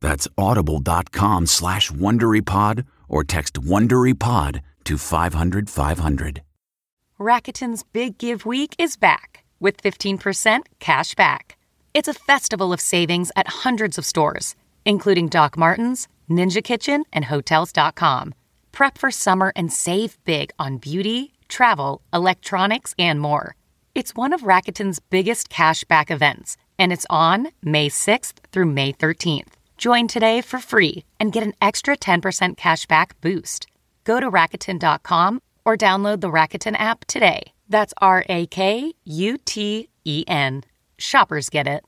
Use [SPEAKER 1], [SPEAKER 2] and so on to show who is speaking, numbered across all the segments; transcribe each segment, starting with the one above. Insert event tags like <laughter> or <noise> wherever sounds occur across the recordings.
[SPEAKER 1] That's audible.com slash WonderyPod or text WonderyPod to 500 500.
[SPEAKER 2] Rakuten's Big Give Week is back with 15% cash back. It's a festival of savings at hundreds of stores, including Doc Martens, Ninja Kitchen, and Hotels.com. Prep for summer and save big on beauty, travel, electronics, and more. It's one of Rakuten's biggest cash back events, and it's on May 6th through May 13th. Join today for free and get an extra 10% cashback boost. Go to Rakuten.com or download the Rakuten app today. That's R A K U T E N. Shoppers get it.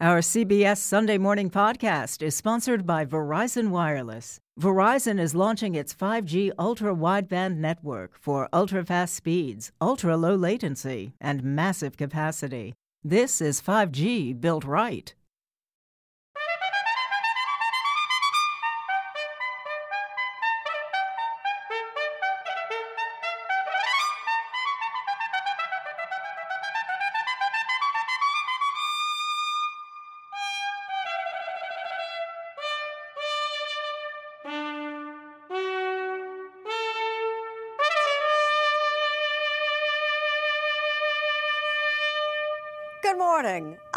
[SPEAKER 3] Our CBS Sunday Morning Podcast is sponsored by Verizon Wireless. Verizon is launching its 5G ultra wideband network for ultra fast speeds, ultra low latency, and massive capacity. This is 5G built right.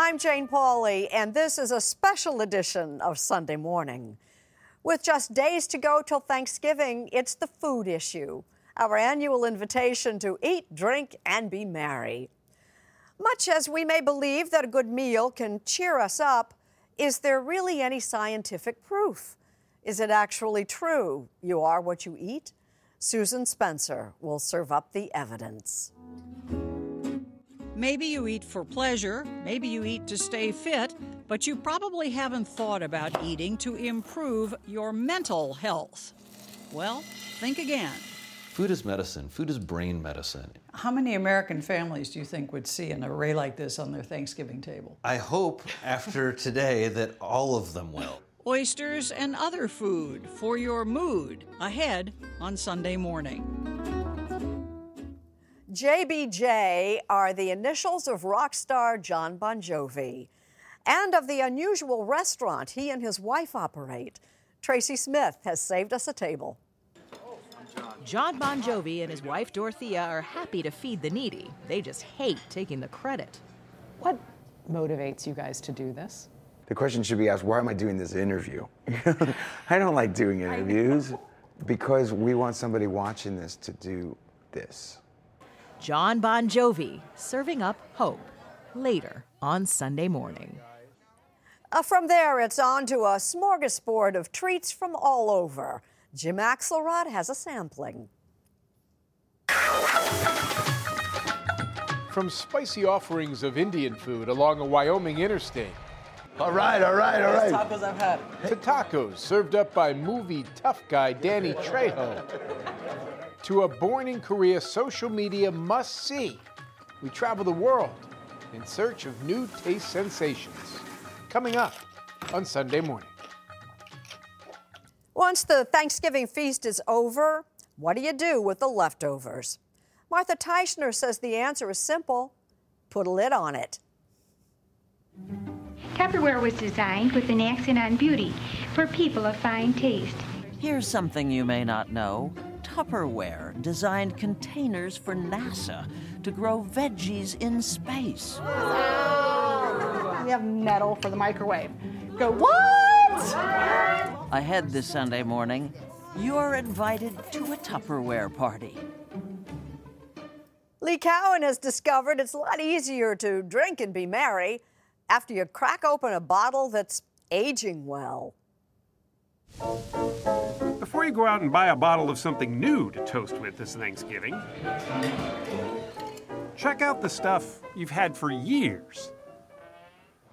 [SPEAKER 4] I'm Jane Pauley, and this is a special edition of Sunday Morning. With just days to go till Thanksgiving, it's the food issue, our annual invitation to eat, drink, and be merry. Much as we may believe that a good meal can cheer us up, is there really any scientific proof? Is it actually true you are what you eat? Susan Spencer will serve up the evidence.
[SPEAKER 5] Maybe you eat for pleasure, maybe you eat to stay fit, but you probably haven't thought about eating to improve your mental health. Well, think again.
[SPEAKER 6] Food is medicine. Food is brain medicine.
[SPEAKER 7] How many American families do you think would see an array like this on their Thanksgiving table?
[SPEAKER 6] I hope after today that all of them will.
[SPEAKER 5] Oysters and other food for your mood ahead on Sunday morning.
[SPEAKER 4] JBJ are the initials of rock star John Bon Jovi and of the unusual restaurant he and his wife operate. Tracy Smith has saved us a table.
[SPEAKER 8] John Bon Jovi and his wife Dorothea are happy to feed the needy. They just hate taking the credit.
[SPEAKER 9] What motivates you guys to do this?
[SPEAKER 10] The question should be asked why am I doing this interview? <laughs> I don't like doing interviews because we want somebody watching this to do this.
[SPEAKER 8] John Bon Jovi serving up hope later on Sunday morning.
[SPEAKER 4] Uh, from there, it's on to a smorgasbord of treats from all over. Jim Axelrod has a sampling.
[SPEAKER 11] From spicy offerings of Indian food along a Wyoming interstate.
[SPEAKER 10] All right, all right, all right.
[SPEAKER 7] Tacos I've had.
[SPEAKER 11] To tacos served up by movie tough guy Danny Trejo. To a born in Korea social media must see. We travel the world in search of new taste sensations. Coming up on Sunday morning.
[SPEAKER 4] Once the Thanksgiving feast is over, what do you do with the leftovers? Martha Teichner says the answer is simple put a lid on it.
[SPEAKER 12] Tupperware was designed with an accent on beauty for people of fine taste.
[SPEAKER 13] Here's something you may not know Tupperware designed containers for NASA to grow veggies in space.
[SPEAKER 14] We have metal for the microwave. Go, what?
[SPEAKER 13] Ahead this Sunday morning, you're invited to a Tupperware party.
[SPEAKER 4] Lee Cowan has discovered it's a lot easier to drink and be merry after you crack open a bottle that's aging well.
[SPEAKER 15] Before you go out and buy a bottle of something new to toast with this Thanksgiving, check out the stuff you've had for years.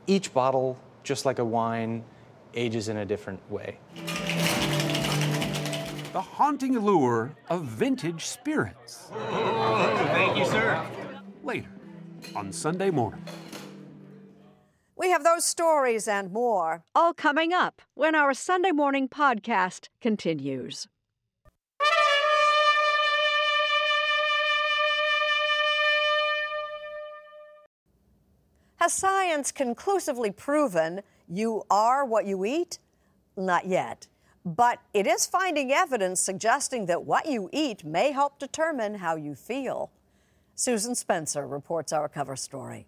[SPEAKER 16] Each bottle, just like a wine, ages in a different way.
[SPEAKER 15] The haunting allure of vintage spirits.
[SPEAKER 17] Thank you, sir.
[SPEAKER 15] Later, on Sunday morning.
[SPEAKER 4] We have those stories and more, all coming up when our Sunday morning podcast continues. Has science conclusively proven you are what you eat? Not yet. But it is finding evidence suggesting that what you eat may help determine how you feel. Susan Spencer reports our cover story.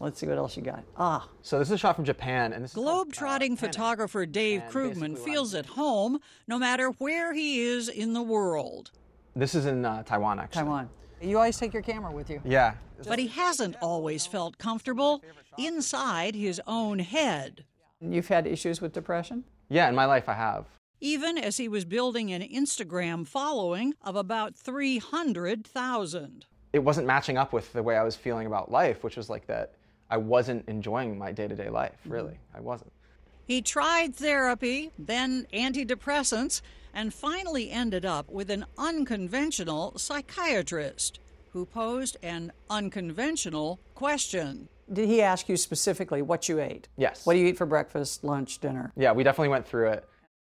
[SPEAKER 7] Let's see what else you got. Ah.
[SPEAKER 16] So this is a shot from Japan, and this
[SPEAKER 5] Globe-trotting photographer Dave Krugman feels at home no matter where he is in the world.
[SPEAKER 16] this is in uh, Taiwan actually.
[SPEAKER 7] Taiwan. You always take your camera with you.
[SPEAKER 16] Yeah.
[SPEAKER 5] But he hasn't always felt comfortable inside his own head.
[SPEAKER 7] You've had issues with depression?
[SPEAKER 16] Yeah, in my life I have.
[SPEAKER 5] Even as he was building an Instagram following of about 300,000.
[SPEAKER 16] It wasn't matching up with the way I was feeling about life, which was like that I wasn't enjoying my day-to-day life, mm-hmm. really. I wasn't.
[SPEAKER 5] He tried therapy, then antidepressants, and finally ended up with an unconventional psychiatrist who posed an unconventional question.
[SPEAKER 7] Did he ask you specifically what you ate?
[SPEAKER 16] Yes.
[SPEAKER 7] What do you eat for breakfast, lunch, dinner?
[SPEAKER 16] Yeah, we definitely went through it.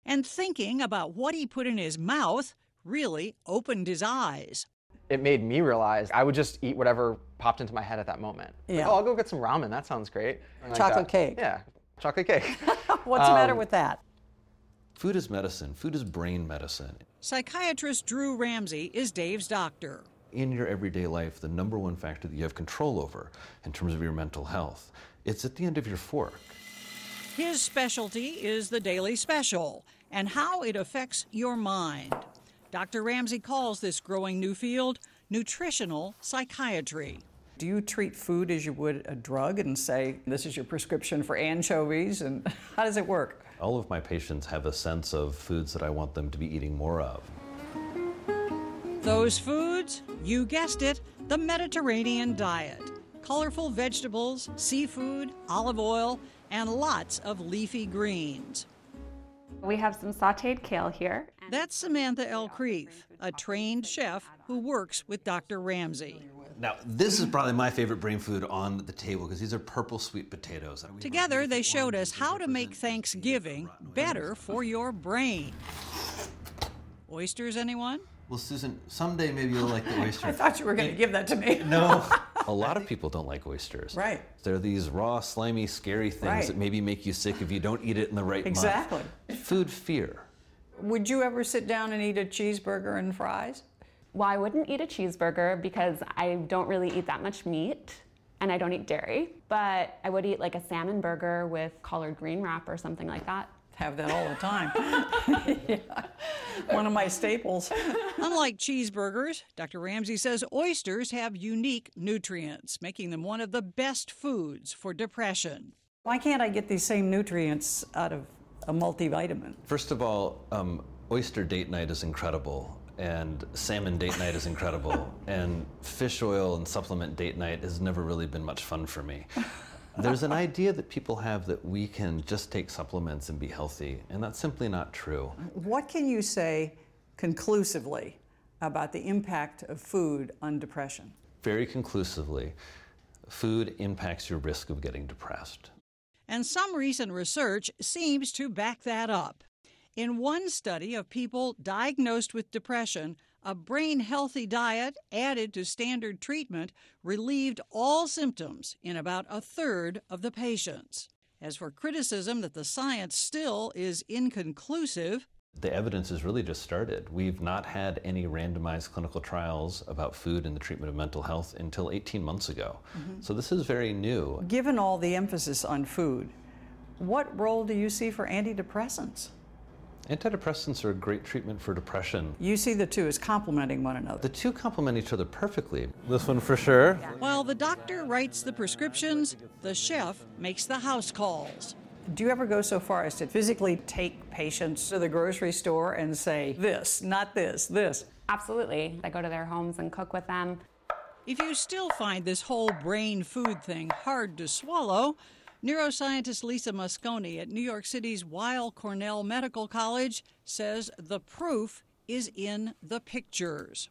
[SPEAKER 5] And thinking about what he put in his mouth really opened his eyes.
[SPEAKER 16] It made me realize I would just eat whatever popped into my head at that moment. Like,
[SPEAKER 7] Yeah.
[SPEAKER 16] oh, I'll go get some ramen. That sounds great. Like
[SPEAKER 7] Chocolate
[SPEAKER 16] that.
[SPEAKER 7] cake.
[SPEAKER 16] Yeah, chocolate cake. <laughs>
[SPEAKER 7] What's the matter
[SPEAKER 16] Um,
[SPEAKER 7] with that?
[SPEAKER 6] Food is medicine. Food is brain medicine.
[SPEAKER 5] Psychiatrist Drew Ramsey is Dave's doctor.
[SPEAKER 6] In your everyday life, the number one factor that you have control over in terms of your mental health, it's at the end of your fork.
[SPEAKER 5] His specialty is the daily special and how it affects your mind. Dr. Ramsey calls this growing new field nutritional psychiatry.
[SPEAKER 7] Do you treat food as you would a drug and say, this is your prescription for anchovies? And <laughs> how does it work?
[SPEAKER 6] All of my patients have a sense of foods that I want them to be eating more of.
[SPEAKER 5] Those foods, you guessed it, the Mediterranean diet. Colorful vegetables, seafood, olive oil, and lots of leafy greens.
[SPEAKER 18] We have some sauteed kale here.
[SPEAKER 5] That's Samantha Elkrief, a trained chef who works with Dr. Ramsey.
[SPEAKER 6] Now, this is probably my favorite brain food on the table because these are purple sweet potatoes.
[SPEAKER 5] Together, they showed us how to make Thanksgiving better for your brain. Oysters, anyone?
[SPEAKER 6] Well, Susan, someday maybe you'll like the oyster. <laughs>
[SPEAKER 7] I thought you were going to give that to me. <laughs>
[SPEAKER 6] No. A lot of people don't like oysters.
[SPEAKER 7] Right.
[SPEAKER 6] They're these raw, slimy, scary things
[SPEAKER 7] Right.
[SPEAKER 6] that maybe make you sick if you don't eat it in the right
[SPEAKER 7] Exactly.
[SPEAKER 6] month. Food fear.
[SPEAKER 7] Would you ever sit down and eat a cheeseburger and fries?
[SPEAKER 18] Well, I wouldn't eat a cheeseburger because I don't really eat that much meat and I don't eat dairy, but I would eat like a salmon burger with collard green wrap or something like that.
[SPEAKER 7] Have that all the time. <laughs> Yeah. One of my staples.
[SPEAKER 5] Unlike cheeseburgers, Dr. Ramsey says oysters have unique nutrients, making them one of the best foods for depression.
[SPEAKER 7] Why can't I get these same nutrients out of a multivitamin?
[SPEAKER 6] First of all, um, oyster date night is incredible, and salmon date night is incredible, <laughs> and fish oil and supplement date night has never really been much fun for me. There's an idea that people have that we can just take supplements and be healthy, and that's simply not true.
[SPEAKER 7] What can you say conclusively about the impact of food on depression?
[SPEAKER 6] Very conclusively, food impacts your risk of getting depressed.
[SPEAKER 5] And some recent research seems to back that up. In one study of people diagnosed with depression, a brain healthy diet added to standard treatment relieved all symptoms in about a third of the patients. As for criticism that the science still is inconclusive,
[SPEAKER 6] the evidence has really just started. We've not had any randomized clinical trials about food in the treatment of mental health until 18 months ago. Mm-hmm. So this is very new.
[SPEAKER 7] Given all the emphasis on food, what role do you see for antidepressants?
[SPEAKER 6] Antidepressants are a great treatment for depression.
[SPEAKER 7] You see the two as complementing one another.
[SPEAKER 6] The two complement each other perfectly. This one for sure.
[SPEAKER 5] While the doctor writes the prescriptions, the chef makes the house calls.
[SPEAKER 7] Do you ever go so far as to physically take patients to the grocery store and say, this, not this, this?
[SPEAKER 18] Absolutely. I go to their homes and cook with them.
[SPEAKER 5] If you still find this whole brain food thing hard to swallow, Neuroscientist Lisa Mosconi at New York City's Weill Cornell Medical College says the proof is in the pictures.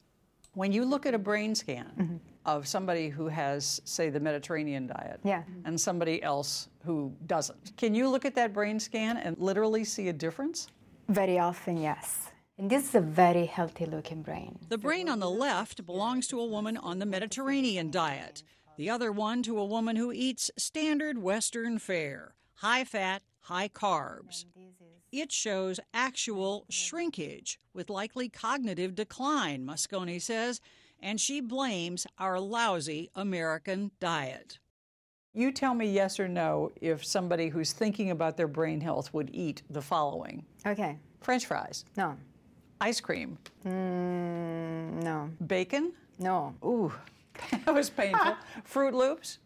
[SPEAKER 7] When you look at a brain scan mm-hmm. of somebody who has, say, the Mediterranean diet,
[SPEAKER 19] yeah.
[SPEAKER 7] and somebody else who doesn't, can you look at that brain scan and literally see a difference?
[SPEAKER 19] Very often, yes. And this is a very healthy looking brain.
[SPEAKER 5] The brain on the left belongs to a woman on the Mediterranean diet the other one to a woman who eats standard Western fare high fat, high carbs. It shows actual shrinkage with likely cognitive decline, Mosconi says, and she blames our lousy American diet.
[SPEAKER 7] You tell me yes or no if somebody who's thinking about their brain health would eat the following.
[SPEAKER 19] Okay.
[SPEAKER 7] French fries.
[SPEAKER 19] No.
[SPEAKER 7] Ice cream.
[SPEAKER 19] Mm, no.
[SPEAKER 7] Bacon.
[SPEAKER 19] No.
[SPEAKER 7] Ooh, <laughs> that was painful. <laughs> Froot Loops?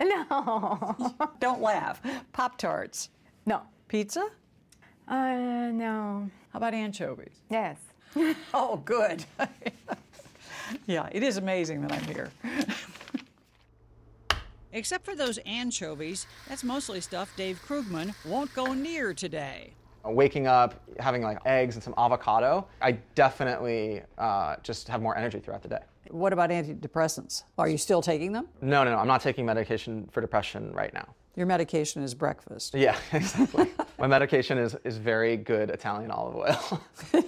[SPEAKER 19] No. <laughs>
[SPEAKER 7] Don't laugh. Pop Tarts?
[SPEAKER 19] No.
[SPEAKER 7] Pizza?
[SPEAKER 19] Uh, no.
[SPEAKER 7] How about anchovies?
[SPEAKER 19] Yes. <laughs>
[SPEAKER 7] oh, good. <laughs> yeah, it is amazing that I'm here. <laughs>
[SPEAKER 5] Except for those anchovies, that's mostly stuff Dave Krugman won't go near today.
[SPEAKER 16] Waking up, having like eggs and some avocado, I definitely uh, just have more energy throughout the day.
[SPEAKER 7] What about antidepressants? Are you still taking them?
[SPEAKER 16] No, no, no. I'm not taking medication for depression right now.
[SPEAKER 7] Your medication is breakfast.
[SPEAKER 16] Yeah, <laughs> exactly. My medication is, is very good Italian olive oil. <laughs>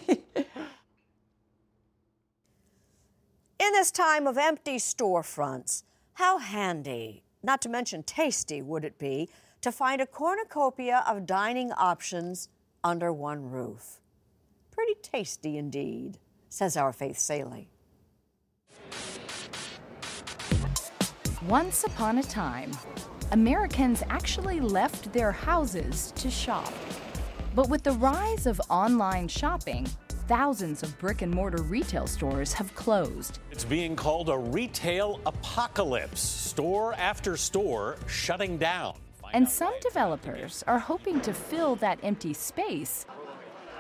[SPEAKER 4] In this time of empty storefronts, how handy, not to mention tasty, would it be to find a cornucopia of dining options under one roof? Pretty tasty indeed, says our Faith Salie.
[SPEAKER 20] Once upon a time, Americans actually left their houses to shop. But with the rise of online shopping, thousands of brick and mortar retail stores have closed.
[SPEAKER 21] It's being called a retail apocalypse, store after store shutting down.
[SPEAKER 20] Find and some developers are hoping to fill that empty space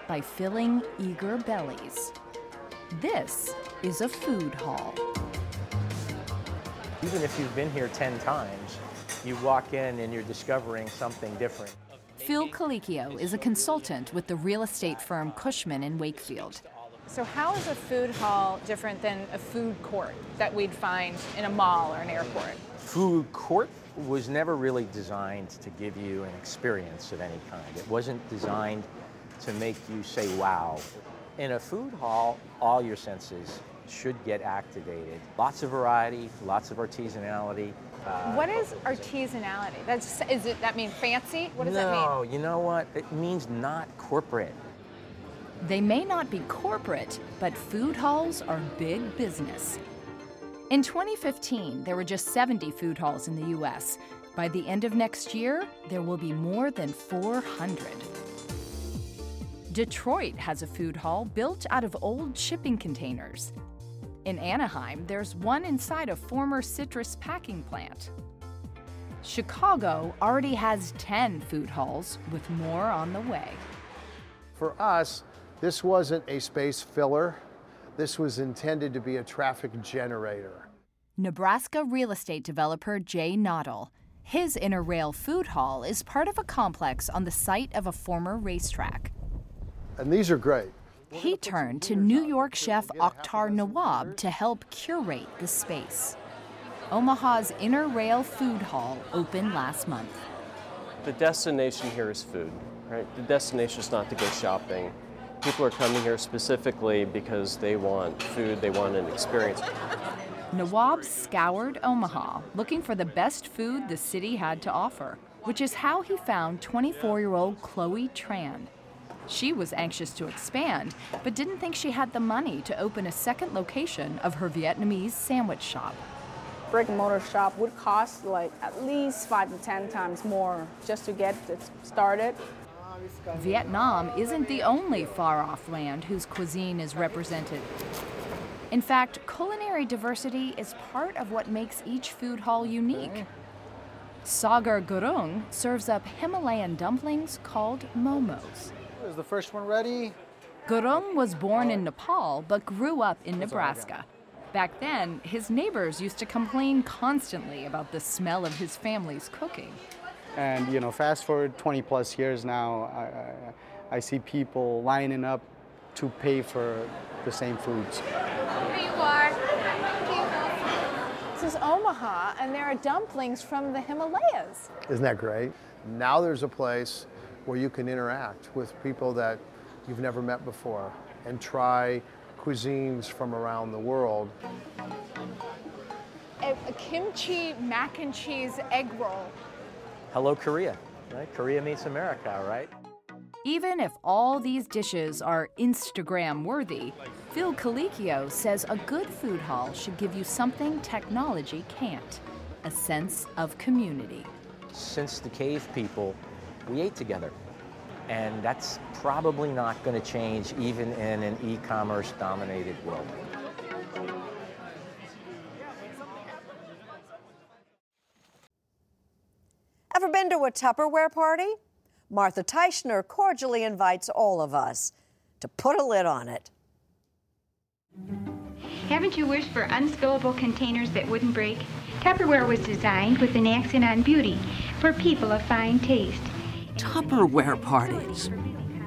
[SPEAKER 20] by filling eager bellies. This is a food hall.
[SPEAKER 22] Even if you've been here 10 times, you walk in and you're discovering something different.
[SPEAKER 20] Phil Colicchio is a consultant with the real estate firm Cushman & Wakefield.
[SPEAKER 23] So, how is a food hall different than a food court that we'd find in a mall or an airport?
[SPEAKER 22] Food court was never really designed to give you an experience of any kind. It wasn't designed to make you say, wow. In a food hall, all your senses should get activated. Lots of variety, lots of artisanality.
[SPEAKER 23] Uh, what is artisanality? That's is it that mean fancy? What does
[SPEAKER 22] no,
[SPEAKER 23] that mean?
[SPEAKER 22] No, you know what? It means not corporate.
[SPEAKER 20] They may not be corporate, but food halls are big business. In 2015, there were just 70 food halls in the US. By the end of next year, there will be more than 400. Detroit has a food hall built out of old shipping containers. In Anaheim, there's one inside a former citrus packing plant. Chicago already has 10 food halls, with more on the way.
[SPEAKER 11] For us, this wasn't a space filler. This was intended to be a traffic generator.
[SPEAKER 20] Nebraska real estate developer Jay Noddle. His Inner Rail Food Hall is part of a complex on the site of a former racetrack.
[SPEAKER 11] And these are great.
[SPEAKER 20] He turned to New York chef Akhtar Nawab to help curate the space. Omaha's Inner Rail Food Hall opened last month.
[SPEAKER 24] The destination here is food, right? The destination is not to go shopping. People are coming here specifically because they want food, they want an experience.
[SPEAKER 20] Nawab scoured Omaha looking for the best food the city had to offer, which is how he found 24 year old Chloe Tran. She was anxious to expand, but didn't think she had the money to open a second location of her Vietnamese sandwich shop.
[SPEAKER 23] Brick and mortar shop would cost like at least five to ten times more just to get it started.
[SPEAKER 20] Vietnam isn't the only far off land whose cuisine is represented. In fact, culinary diversity is part of what makes each food hall unique. Sagar Gurung serves up Himalayan dumplings called momos.
[SPEAKER 11] Is the first one ready?
[SPEAKER 20] Gurung was born in Nepal but grew up in Nebraska. Back then, his neighbors used to complain constantly about the smell of his family's cooking.
[SPEAKER 25] And you know, fast forward 20 plus years now, I, I, I see people lining up to pay for the same foods.
[SPEAKER 23] Here you are. This is Omaha, and there are dumplings from the Himalayas.
[SPEAKER 11] Isn't that great? Now there's a place where you can interact with people that you've never met before and try cuisines from around the world.
[SPEAKER 23] A, a kimchi mac and cheese egg roll.
[SPEAKER 22] Hello, Korea. Right? Korea meets America, right?
[SPEAKER 20] Even if all these dishes are Instagram worthy, Phil Colicchio says a good food hall should give you something technology can't a sense of community.
[SPEAKER 22] Since the cave people, we ate together. And that's probably not going to change even in an e commerce dominated world.
[SPEAKER 4] Ever been to a Tupperware party? Martha Teichner cordially invites all of us to put a lid on it.
[SPEAKER 12] Haven't you wished for unspillable containers that wouldn't break? Tupperware was designed with an accent on beauty for people of fine taste.
[SPEAKER 13] Tupperware parties.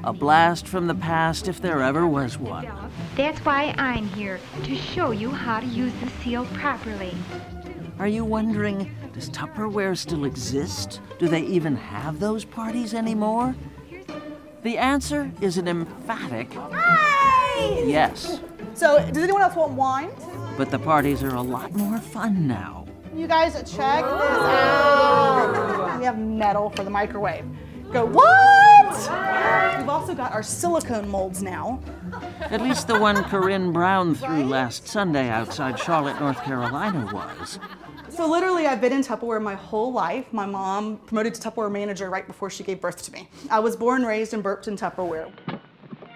[SPEAKER 13] A blast from the past if there ever was one.
[SPEAKER 12] That's why I'm here, to show you how to use the seal properly.
[SPEAKER 13] Are you wondering, does Tupperware still exist? Do they even have those parties anymore? The answer is an emphatic
[SPEAKER 14] Hi!
[SPEAKER 13] yes.
[SPEAKER 14] So, does anyone else want wine?
[SPEAKER 13] But the parties are a lot more fun now.
[SPEAKER 14] You guys check this out. Oh. We have metal for the microwave. Go, what? We've also got our silicone molds now.
[SPEAKER 13] At least the one Corinne Brown threw last Sunday outside Charlotte, North Carolina was.
[SPEAKER 14] So literally, I've been in Tupperware my whole life. My mom promoted to Tupperware manager right before she gave birth to me. I was born, raised, and burped in Tupperware.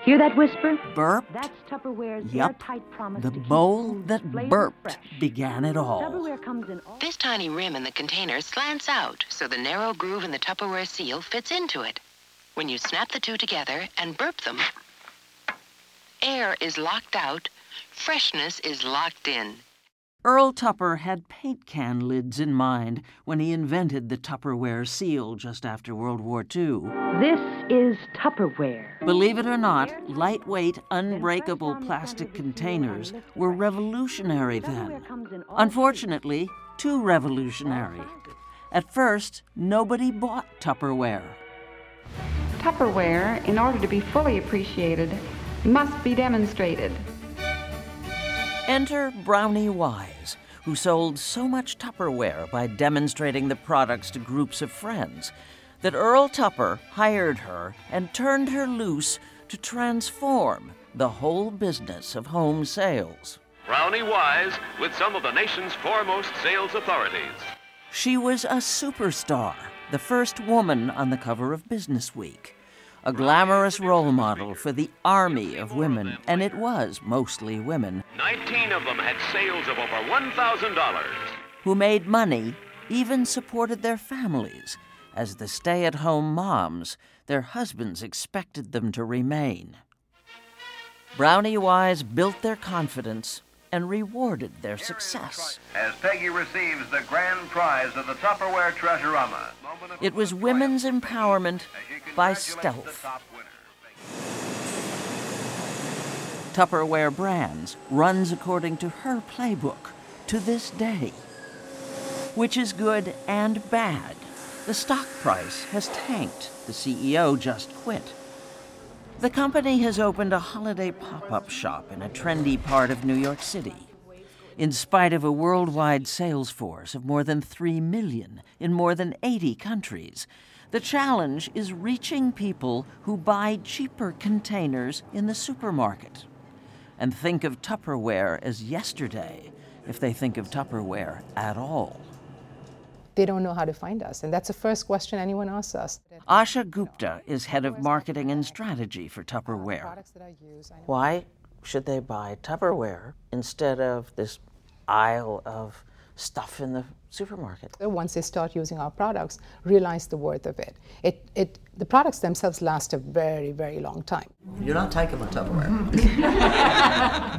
[SPEAKER 26] Hear that whisper?
[SPEAKER 13] Burp?
[SPEAKER 26] That's Tupperware's
[SPEAKER 13] Yup.
[SPEAKER 26] airtight promise
[SPEAKER 13] The
[SPEAKER 26] to
[SPEAKER 13] bowl
[SPEAKER 26] food
[SPEAKER 13] that burped
[SPEAKER 26] fresh.
[SPEAKER 13] began it all.
[SPEAKER 26] Tupperware comes in all
[SPEAKER 27] This tiny rim in the container slants out so the narrow groove in the Tupperware seal fits into it. When you snap the two together and burp them, air is locked out, freshness is locked in.
[SPEAKER 13] Earl Tupper had paint can lids in mind when he invented the Tupperware seal just after World War II.
[SPEAKER 26] This is Tupperware.
[SPEAKER 13] Believe it or not, lightweight, unbreakable plastic containers were revolutionary then. Unfortunately, too revolutionary. At first, nobody bought Tupperware.
[SPEAKER 28] Tupperware, in order to be fully appreciated, must be demonstrated.
[SPEAKER 13] Enter Brownie Wise, who sold so much Tupperware by demonstrating the products to groups of friends that Earl Tupper hired her and turned her loose to transform the whole business of home sales.
[SPEAKER 29] Brownie Wise with some of the nation's foremost sales authorities.
[SPEAKER 13] She was a superstar, the first woman on the cover of Business Week, a glamorous role model for the army of women, and it was mostly women,
[SPEAKER 29] 19 of them had sales of over $1,000.
[SPEAKER 13] who made money, even supported their families. As the stay at home moms, their husbands expected them to remain. Brownie Wise built their confidence and rewarded their success.
[SPEAKER 30] As Peggy receives the grand prize of the Tupperware Treasurama.
[SPEAKER 13] It was women's empowerment by stealth. Tupperware Brands runs according to her playbook to this day. which is good and bad. The stock price has tanked. The CEO just quit. The company has opened a holiday pop up shop in a trendy part of New York City. In spite of a worldwide sales force of more than 3 million in more than 80 countries, the challenge is reaching people who buy cheaper containers in the supermarket and think of Tupperware as yesterday if they think of Tupperware at all.
[SPEAKER 31] They don't know how to find us, and that's the first question anyone asks us.
[SPEAKER 13] Asha Gupta is head of marketing and strategy for Tupperware. Why should they buy Tupperware instead of this aisle of stuff in the supermarket?
[SPEAKER 31] Once they start using our products, realize the worth of it. It, it. The products themselves last a very, very long time.
[SPEAKER 32] You're not taking my Tupperware.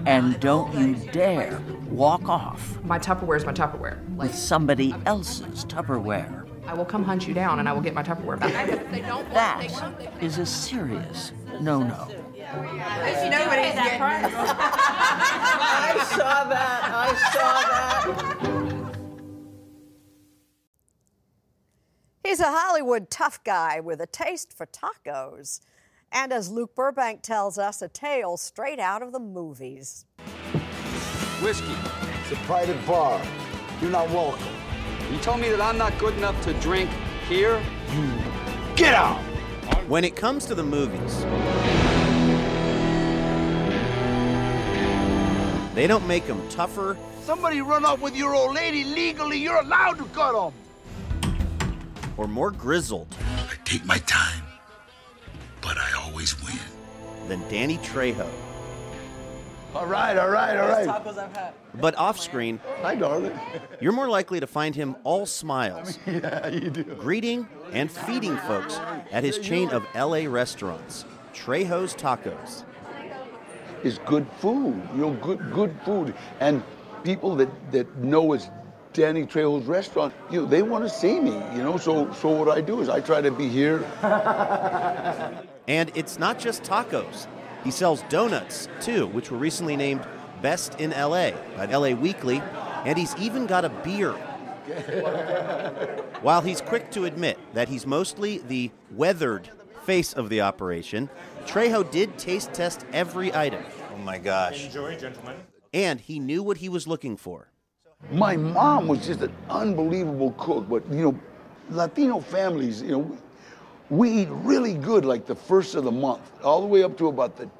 [SPEAKER 32] <laughs>
[SPEAKER 13] and don't you dare walk off
[SPEAKER 33] My Tupperware is my Tupperware.
[SPEAKER 13] with somebody else's Tupperware.
[SPEAKER 33] I will come hunt you down and I will get my Tupperware back.
[SPEAKER 13] That is a serious no no.
[SPEAKER 33] Nobody's getting
[SPEAKER 32] I saw that. I saw that.
[SPEAKER 4] He's a Hollywood tough guy with a taste for tacos. And as Luke Burbank tells us, a tale straight out of the movies.
[SPEAKER 34] Whiskey. It's a private bar. You're not welcome.
[SPEAKER 35] You told me that I'm not good enough to drink here?
[SPEAKER 34] You get out!
[SPEAKER 36] When it comes to the movies, they don't make them tougher
[SPEAKER 34] Somebody run off with your old lady legally. You're allowed to cut them.
[SPEAKER 36] Or more grizzled
[SPEAKER 34] I take my time, but I always win.
[SPEAKER 36] than Danny Trejo.
[SPEAKER 34] All right, all right, all right.
[SPEAKER 31] tacos I've had.
[SPEAKER 36] But off screen,
[SPEAKER 34] Hi, darling.
[SPEAKER 36] you're more likely to find him all smiles, <laughs>
[SPEAKER 34] yeah, you do.
[SPEAKER 36] greeting and feeding folks at his chain of LA restaurants, Trejo's Tacos.
[SPEAKER 34] It's good food. You know, good good food. And people that, that know it's Danny Trejo's restaurant, you know, they want to see me. You know, so so what I do is I try to be here. <laughs>
[SPEAKER 36] And it's not just tacos. He sells donuts too, which were recently named Best in LA by LA Weekly, and he's even got a beer. <laughs> While he's quick to admit that he's mostly the weathered face of the operation, Trejo did taste test every item. Oh my gosh.
[SPEAKER 35] Enjoy, gentlemen.
[SPEAKER 36] And he knew what he was looking for.
[SPEAKER 34] My mom was just an unbelievable cook, but you know, Latino families, you know, we eat really good like the first of the month, all the way up to about the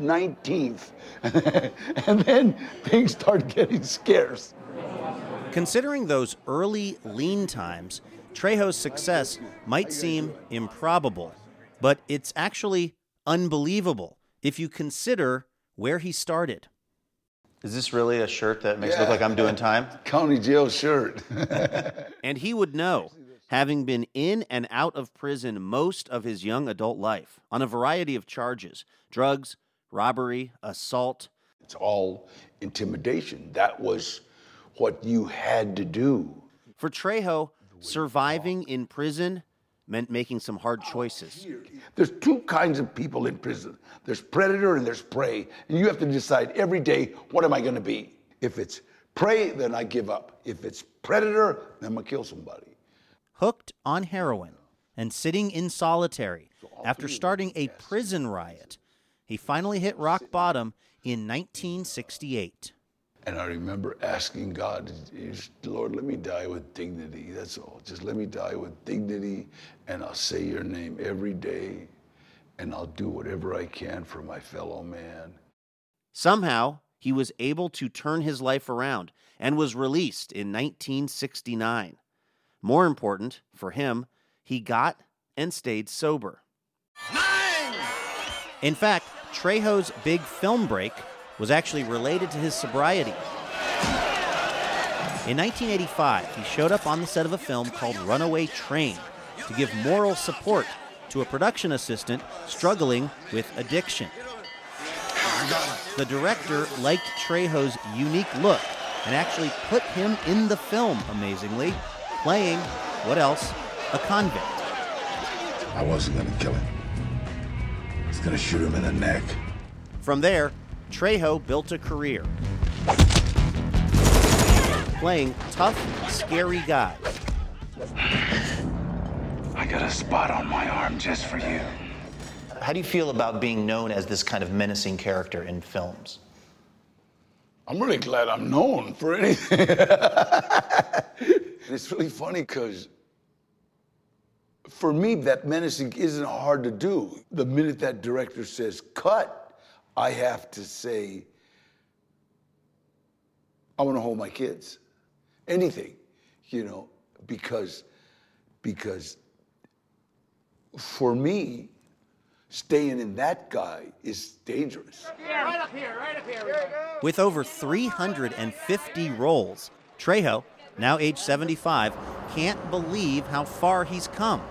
[SPEAKER 34] 19th. <laughs> and then things start getting scarce.
[SPEAKER 36] Considering those early lean times, Trejo's success might seem improbable, but it's actually unbelievable if you consider where he started. Is this really a shirt that makes it look like I'm doing time? <laughs>
[SPEAKER 34] County jail shirt. <laughs>
[SPEAKER 36] and he would know, having been in and out of prison most of his young adult life on a variety of charges drugs, robbery, assault.
[SPEAKER 34] It's all intimidation. That was what you had to do.
[SPEAKER 36] For Trejo, surviving in prison meant making some hard oh, choices.
[SPEAKER 34] There's two kinds of people in prison there's predator and there's prey. And you have to decide every day what am I going to be? If it's prey, then I give up. If it's predator, then I'm going to kill somebody.
[SPEAKER 36] Hooked on heroin and sitting in solitary after starting a prison riot, he finally hit rock bottom in 1968.
[SPEAKER 34] And I remember asking God, Lord, let me die with dignity. That's all. Just let me die with dignity, and I'll say your name every day, and I'll do whatever I can for my fellow man.
[SPEAKER 36] Somehow, he was able to turn his life around and was released in 1969. More important, for him, he got and stayed sober. Nine! In fact, Trejo's big film break was actually related to his sobriety. In 1985, he showed up on the set of a film called Runaway Train to give moral support to a production assistant struggling with addiction. The director liked Trejo's unique look and actually put him in the film, amazingly, playing, what else, a convict.
[SPEAKER 34] I wasn't going to kill him. I was going to shoot him in the neck.
[SPEAKER 36] From there, Trejo built a career. playing tough, scary guys.
[SPEAKER 37] I got a spot on my arm just for you.
[SPEAKER 38] How do you feel about being known as this kind of menacing character in films?
[SPEAKER 34] I'm really glad I'm known for anything. <laughs> it's really funny because for me, that menacing isn't hard to do. The minute that director says cut, I have to say, I want to hold my kids. Anything, you know, because because for me, staying in that guy is dangerous.
[SPEAKER 39] Right up here, right up here.
[SPEAKER 36] With over 350 roles, Trejo, now age 75, can't believe how far he's come.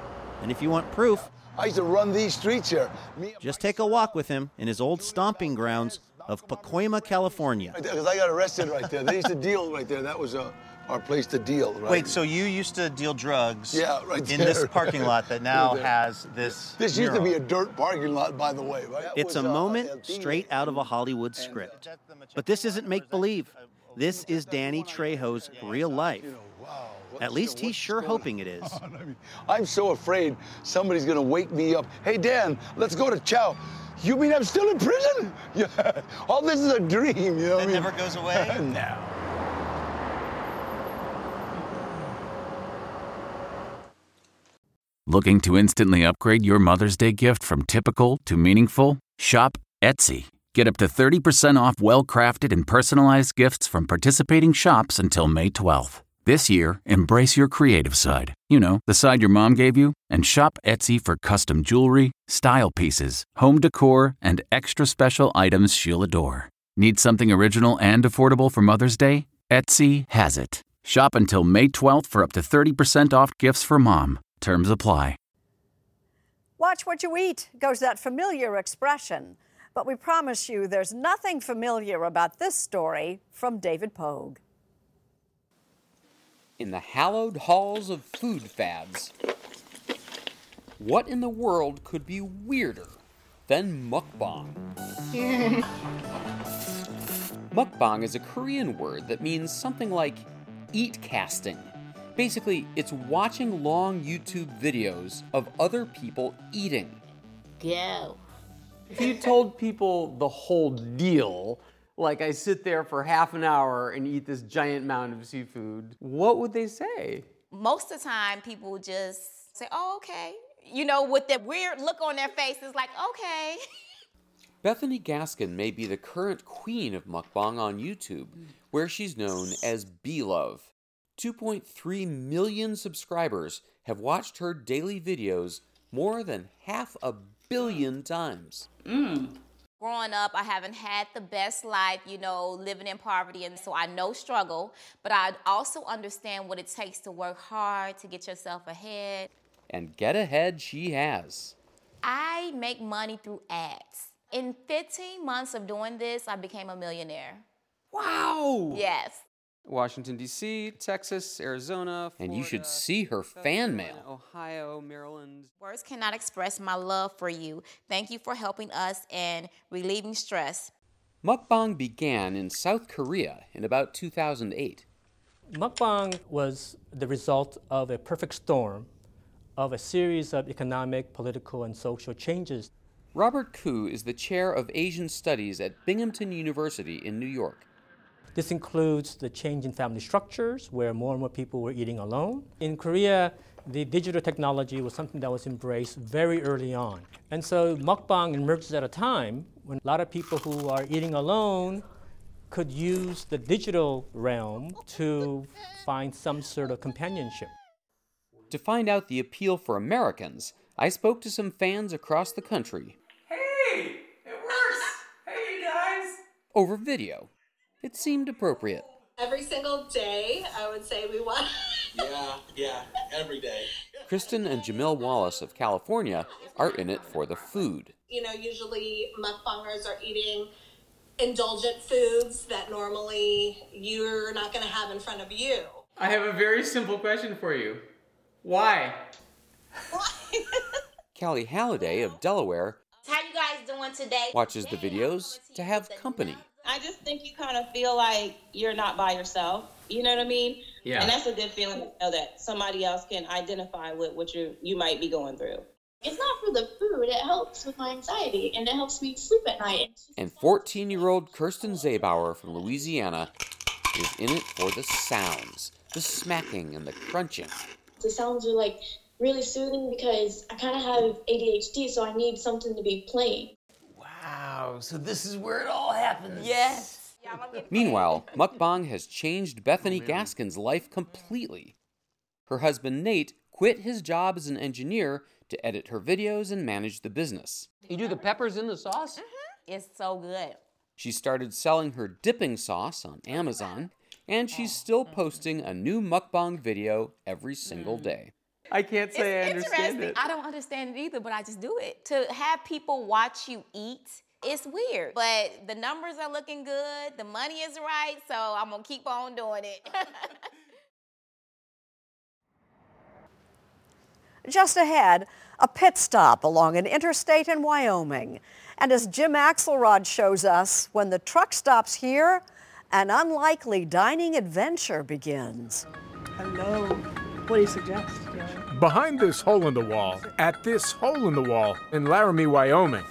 [SPEAKER 36] And if you want proof,
[SPEAKER 34] I used to run these streets here. Me,
[SPEAKER 36] just take a walk with him in his old stomping grounds of Pacoima, California.
[SPEAKER 34] because I got arrested right there. They used to deal right there. That was uh, our place to deal. Right?
[SPEAKER 38] Wait, so you used to deal drugs
[SPEAKER 34] Yeah, right
[SPEAKER 38] in this parking lot that <laughs> now
[SPEAKER 34] Right
[SPEAKER 38] has this.
[SPEAKER 34] This used to be a dirt parking lot, by the way. Right? That
[SPEAKER 36] It's a
[SPEAKER 34] was, uh,
[SPEAKER 36] moment straight out of a Hollywood script. But this isn't make believe. This is Danny Trejo's real life. At least he's sure hoping it <laughs> is.
[SPEAKER 34] I mean, I'm so afraid somebody's gonna wake me up. Hey, Dan, let's go to Chow. You mean I'm still in prison? <laughs> Yeah. All this is a dream, you know what
[SPEAKER 38] It never goes away? <laughs>
[SPEAKER 34] no.
[SPEAKER 1] Looking to instantly upgrade your Mother's Day gift from typical to meaningful? Shop Etsy. Get up to 30% off well crafted and personalized gifts from participating shops until May 12th. This year, embrace your creative side. You know, the side your mom gave you, and shop Etsy for custom jewelry, style pieces, home decor, and extra special items she'll adore. Need something original and affordable for Mother's Day? Etsy has it. Shop until May 12th for up to 30% off gifts for mom. Terms apply.
[SPEAKER 4] Watch what you eat goes that familiar expression. But we promise you there's nothing familiar about this story from David Pogue.
[SPEAKER 40] In the hallowed halls of food fads, what in the world could be weirder than mukbang? <laughs> Mukbang is a Korean word that means something like eat casting. Basically, it's watching long YouTube videos of other people eating.
[SPEAKER 41] Go.
[SPEAKER 40] If you told people the whole deal, like I sit there for half an hour and eat this giant mound of seafood, what would they say?
[SPEAKER 41] Most of the time, people just say, oh, okay. You know, with that weird look on their faces, like, okay. <laughs>
[SPEAKER 40] Bethany Gaskin may be the current queen of mukbang on YouTube, where she's known as B-Love. 2.3 million subscribers have watched her daily videos more than half a billion times. Mm.
[SPEAKER 41] Growing up, I haven't had the best life, you know, living in poverty, and so I know struggle, but I also understand what it takes to work hard to get yourself ahead.
[SPEAKER 40] And get ahead she has.
[SPEAKER 41] I make money through ads. In 15 months of doing this, I became a millionaire.
[SPEAKER 40] Wow!
[SPEAKER 41] Yes.
[SPEAKER 40] Washington, D.C., Texas, Arizona, and you should see her fan mail. Ohio, Maryland.
[SPEAKER 41] Words cannot express my love for you. Thank you for helping us and relieving stress.
[SPEAKER 40] Mukbang began in South Korea in about 2008.
[SPEAKER 42] Mukbang was the result of a perfect storm of a series of economic, political, and social changes.
[SPEAKER 40] Robert Ku is the chair of Asian Studies at Binghamton University in New York.
[SPEAKER 42] This includes the change in family structures, where more and more people were eating alone. In Korea, the digital technology was something that was embraced very early on. And so mukbang emerges at a time when a lot of people who are eating alone could use the digital realm to find some sort of companionship.
[SPEAKER 40] To find out the appeal for Americans, I spoke to some fans across the country
[SPEAKER 43] Hey, it works. Hey, you guys.
[SPEAKER 40] over video. It seemed appropriate.
[SPEAKER 44] Every single day, I would say we watch. <laughs>
[SPEAKER 43] Yeah, yeah, every day.
[SPEAKER 40] Kristen and Jamil Wallace of California are in it for the food.
[SPEAKER 44] You know, usually mukbangers are eating indulgent foods that normally you're not going to have in front of you.
[SPEAKER 40] I have a very simple question for you. Why? Why? <laughs> Callie Halliday of Delaware
[SPEAKER 44] How you guys doing today?
[SPEAKER 40] watches the videos to have company.
[SPEAKER 44] I just think you kind of feel like you're not by yourself.
[SPEAKER 45] You know what I mean?
[SPEAKER 46] Yeah.
[SPEAKER 45] And that's a good feeling to know that somebody else can identify with what you you might be going through.
[SPEAKER 46] It's not for the food. It helps with my anxiety and it helps me sleep at night.
[SPEAKER 40] And 14 year old Kirsten Zabauer from Louisiana is in it for the sounds the smacking and the crunching.
[SPEAKER 46] The sounds are like really soothing because I kind of have ADHD, so I need something to be playing.
[SPEAKER 47] Wow, so this is where it all happens.
[SPEAKER 45] Yes.
[SPEAKER 40] Meanwhile, mukbang has changed Bethany oh, Gaskin's life completely. Her husband Nate quit his job as an engineer to edit her videos and manage the business.
[SPEAKER 47] You do the peppers in the sauce? Mm-hmm.
[SPEAKER 41] It's so good.
[SPEAKER 40] She started selling her dipping sauce on Amazon, and she's oh. still posting a new mukbang video every single mm. day.
[SPEAKER 47] I can't say I understand
[SPEAKER 41] Interesting.
[SPEAKER 47] it.
[SPEAKER 41] I don't understand it either, but I just do it. To have people watch you eat, it's weird. But the numbers are looking good, the money is right, so I'm gonna keep on doing it. <laughs>
[SPEAKER 4] Just ahead, a pit stop along an interstate in Wyoming. And as Jim Axelrod shows us, when the truck stops here, an unlikely dining adventure begins.
[SPEAKER 48] Hello. What do you suggest?
[SPEAKER 49] Behind this hole in the wall, at this hole in the wall in Laramie, Wyoming,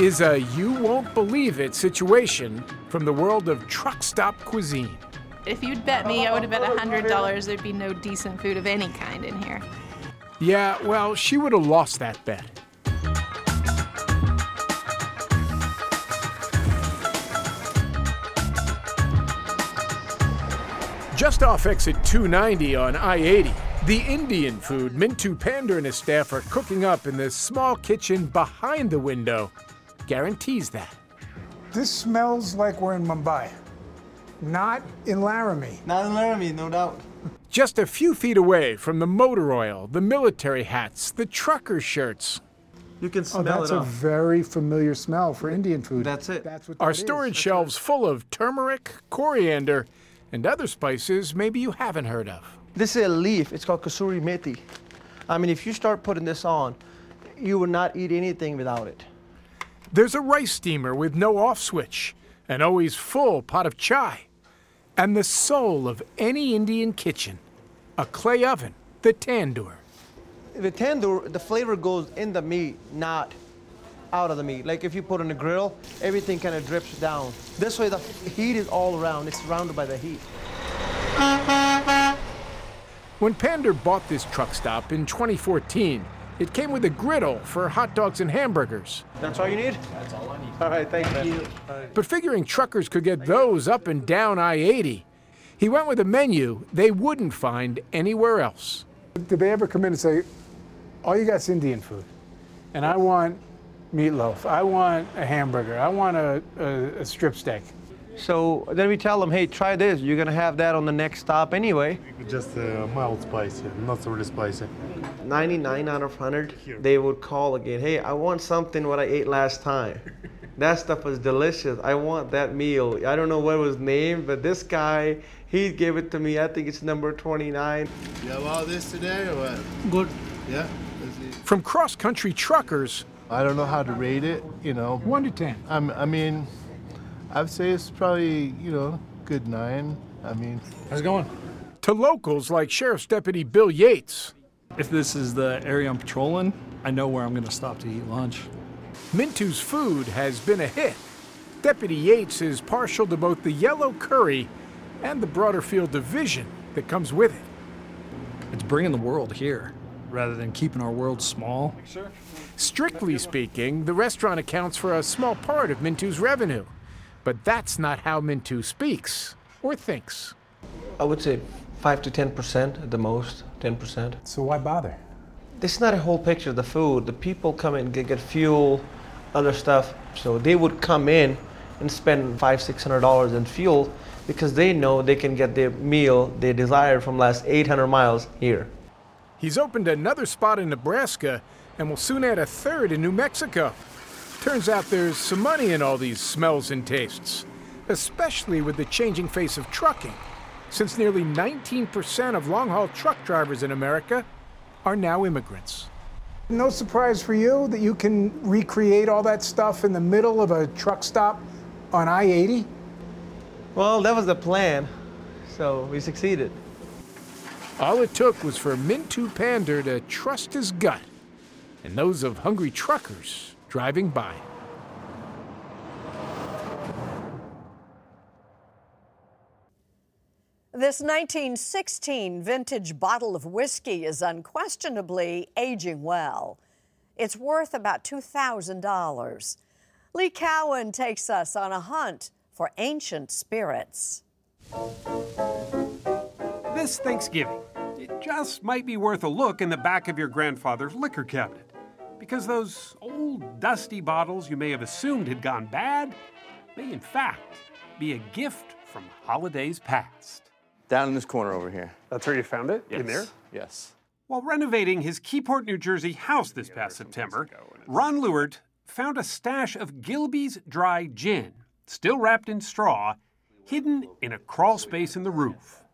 [SPEAKER 49] is a you won't believe it situation from the world of truck stop cuisine.
[SPEAKER 50] If you'd bet me, I would have bet $100 there'd be no decent food of any kind in here.
[SPEAKER 49] Yeah, well, she would have lost that bet. Just off exit 290 on I 80, the Indian food Mintu Pander and his staff are cooking up in this small kitchen behind the window guarantees that.
[SPEAKER 51] This smells like we're in Mumbai, not in Laramie.
[SPEAKER 52] Not in Laramie, no doubt.
[SPEAKER 49] Just a few feet away from the motor oil, the military hats, the trucker shirts.
[SPEAKER 52] You can smell
[SPEAKER 51] Oh,
[SPEAKER 52] smell
[SPEAKER 51] that's
[SPEAKER 52] it
[SPEAKER 51] a
[SPEAKER 52] off.
[SPEAKER 51] very familiar smell for Indian food.
[SPEAKER 52] That's it.
[SPEAKER 51] That's what
[SPEAKER 49] Our
[SPEAKER 51] that is.
[SPEAKER 49] storage shelves full of turmeric, coriander, and other spices maybe you haven't heard of.
[SPEAKER 52] This is a leaf. It's called kasuri methi. I mean, if you start putting this on, you will not eat anything without it.
[SPEAKER 49] There's a rice steamer with no off switch, an always full pot of chai, and the soul of any Indian kitchen a clay oven, the tandoor.
[SPEAKER 52] The tandoor, the flavor goes in the meat, not out of the meat. Like if you put on a grill, everything kind of drips down. This way, the heat is all around. It's surrounded by the heat.
[SPEAKER 49] When Pander bought this truck stop in 2014, it came with a griddle for hot dogs and hamburgers.
[SPEAKER 52] That's all you need? That's all I need. All right, thanks, man.
[SPEAKER 49] But figuring truckers could get those up and down I 80, he went with a menu they wouldn't find anywhere else.
[SPEAKER 51] Did they ever come in and say, all you got's Indian food, and I want meatloaf, I want a hamburger, I want a, a, a strip steak?
[SPEAKER 52] So then we tell them, hey, try this. You're gonna have that on the next stop anyway.
[SPEAKER 53] Just uh, mild spicy, not so really spicy.
[SPEAKER 52] 99 out of 100, they would call again. Hey, I want something what I ate last time. <laughs> That stuff was delicious. I want that meal. I don't know what it was named, but this guy, he gave it to me. I think it's number 29.
[SPEAKER 53] You have all this today or what?
[SPEAKER 51] Good.
[SPEAKER 53] Yeah?
[SPEAKER 49] From cross country truckers,
[SPEAKER 53] I don't know how to rate it, you know.
[SPEAKER 51] One to 10.
[SPEAKER 53] I'm, I mean, I'd say it's probably, you know, good nine. I mean,
[SPEAKER 51] how's it going?
[SPEAKER 49] To locals like Sheriff's Deputy Bill Yates.
[SPEAKER 54] If this is the area I'm patrolling, I know where I'm going to stop to eat lunch.
[SPEAKER 49] Mintu's food has been a hit. Deputy Yates is partial to both the yellow curry and the broader field of vision that comes with it.
[SPEAKER 54] It's bringing the world here rather than keeping our world small.
[SPEAKER 49] Strictly speaking, the restaurant accounts for a small part of Mintu's revenue. But that's not how Mintu speaks or thinks.
[SPEAKER 52] I would say 5 to 10% at the most, 10%.
[SPEAKER 51] So why bother?
[SPEAKER 52] This is not a whole picture of the food. The people come in, get, get fuel, other stuff. So they would come in and spend five, six hundred dollars in fuel because they know they can get their meal they desire from last 800 miles here.
[SPEAKER 49] He's opened another spot in Nebraska and will soon add a third in New Mexico. Turns out there's some money in all these smells and tastes, especially with the changing face of trucking, since nearly 19% of long haul truck drivers in America are now immigrants.
[SPEAKER 51] No surprise for you that you can recreate all that stuff in the middle of a truck stop on I 80?
[SPEAKER 52] Well, that was the plan, so we succeeded.
[SPEAKER 49] All it took was for Mintu Pander to trust his gut and those of hungry truckers driving by.
[SPEAKER 4] This 1916 vintage bottle of whiskey is unquestionably aging well. It's worth about $2,000. Lee Cowan takes us on a hunt for ancient spirits.
[SPEAKER 55] This Thanksgiving, it just might be worth a look in the back of your grandfather's liquor cabinet. Because those old dusty bottles you may have assumed had gone bad may, in fact, be a gift from holidays past.
[SPEAKER 56] Down in this corner over here.
[SPEAKER 55] That's where you found it?
[SPEAKER 56] Yes.
[SPEAKER 55] In there?
[SPEAKER 56] Yes.
[SPEAKER 55] While renovating his Keyport, New Jersey house this past September, Ron Lewert found a stash of Gilbey's dry gin, still wrapped in straw, hidden in a crawl space in the roof.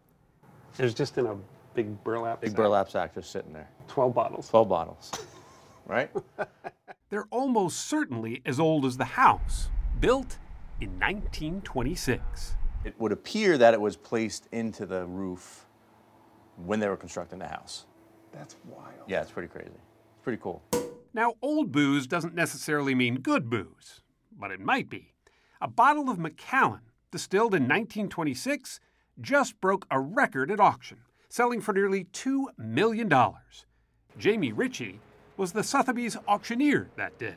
[SPEAKER 56] It was just in a big burlap Big burlap sack just sitting there.
[SPEAKER 55] 12 bottles.
[SPEAKER 56] 12 bottles. <laughs> right?
[SPEAKER 55] They're almost certainly as old as the house, built in 1926.
[SPEAKER 56] It would appear that it was placed into the roof when they were constructing the house.
[SPEAKER 55] That's wild.
[SPEAKER 56] Yeah, it's pretty crazy. It's pretty cool.
[SPEAKER 55] Now, old booze doesn't necessarily mean good booze, but it might be. A bottle of Macallan, distilled in 1926, just broke a record at auction, selling for nearly $2 million. Jamie Ritchie was the Sotheby's auctioneer that day.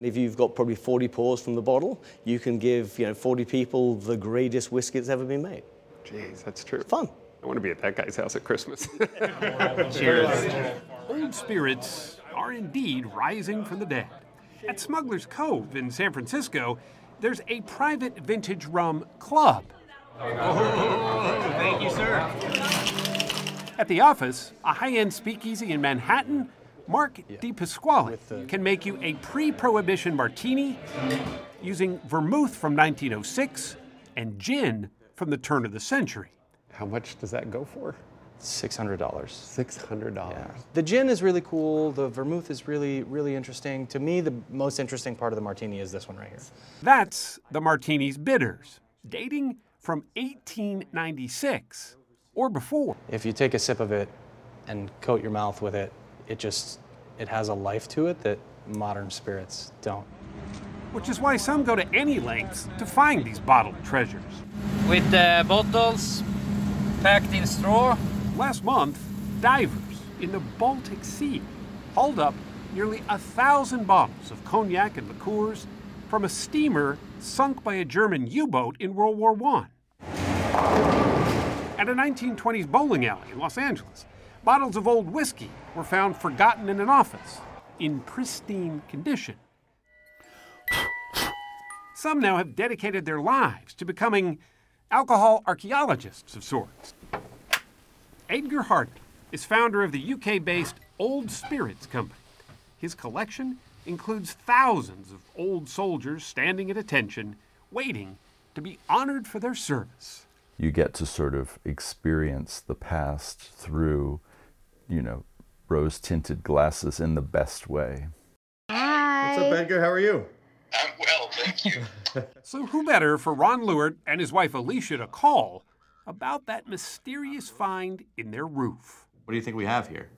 [SPEAKER 57] If you've got probably 40 pours from the bottle, you can give you know 40 people the greatest whiskey that's ever been made.
[SPEAKER 55] Jeez, that's true.
[SPEAKER 57] Fun.
[SPEAKER 55] I want to be at that guy's house at Christmas. <laughs>
[SPEAKER 57] Cheers.
[SPEAKER 55] Old spirits are indeed rising from the dead. At Smuggler's Cove in San Francisco, there's a private vintage rum club.
[SPEAKER 58] Oh, thank you, sir.
[SPEAKER 55] At the office, a high end speakeasy in Manhattan, Mark DiPasquale can make you a pre prohibition martini using vermouth from 1906 and gin from the turn of the century.
[SPEAKER 59] How much does that go for?
[SPEAKER 60] Six hundred dollars.
[SPEAKER 59] Six hundred dollars.
[SPEAKER 60] The gin is really cool. The vermouth is really, really interesting. To me, the most interesting part of the martini is this one right here.
[SPEAKER 55] That's the Martini's bitters, dating from 1896 or before.
[SPEAKER 60] If you take a sip of it and coat your mouth with it, it just it has a life to it that modern spirits don't.
[SPEAKER 55] Which is why some go to any lengths to find these bottled treasures.
[SPEAKER 61] With the bottles packed in straw.
[SPEAKER 55] Last month, divers in the Baltic Sea hauled up nearly a thousand bottles of cognac and liqueurs from a steamer sunk by a German U boat in World War I. At a 1920s bowling alley in Los Angeles, bottles of old whiskey were found forgotten in an office in pristine condition. Some now have dedicated their lives to becoming alcohol archaeologists of sorts. Edgar Harden is founder of the UK based Old Spirits Company. His collection includes thousands of old soldiers standing at attention, waiting to be honored for their service.
[SPEAKER 62] You get to sort of experience the past through, you know, rose tinted glasses in the best way.
[SPEAKER 63] Hi. What's up, Edgar? How are you?
[SPEAKER 64] I'm well, thank you. <laughs>
[SPEAKER 55] So, who better for Ron Lewert and his wife Alicia to call about that mysterious find in their roof?
[SPEAKER 56] What do you think we have here?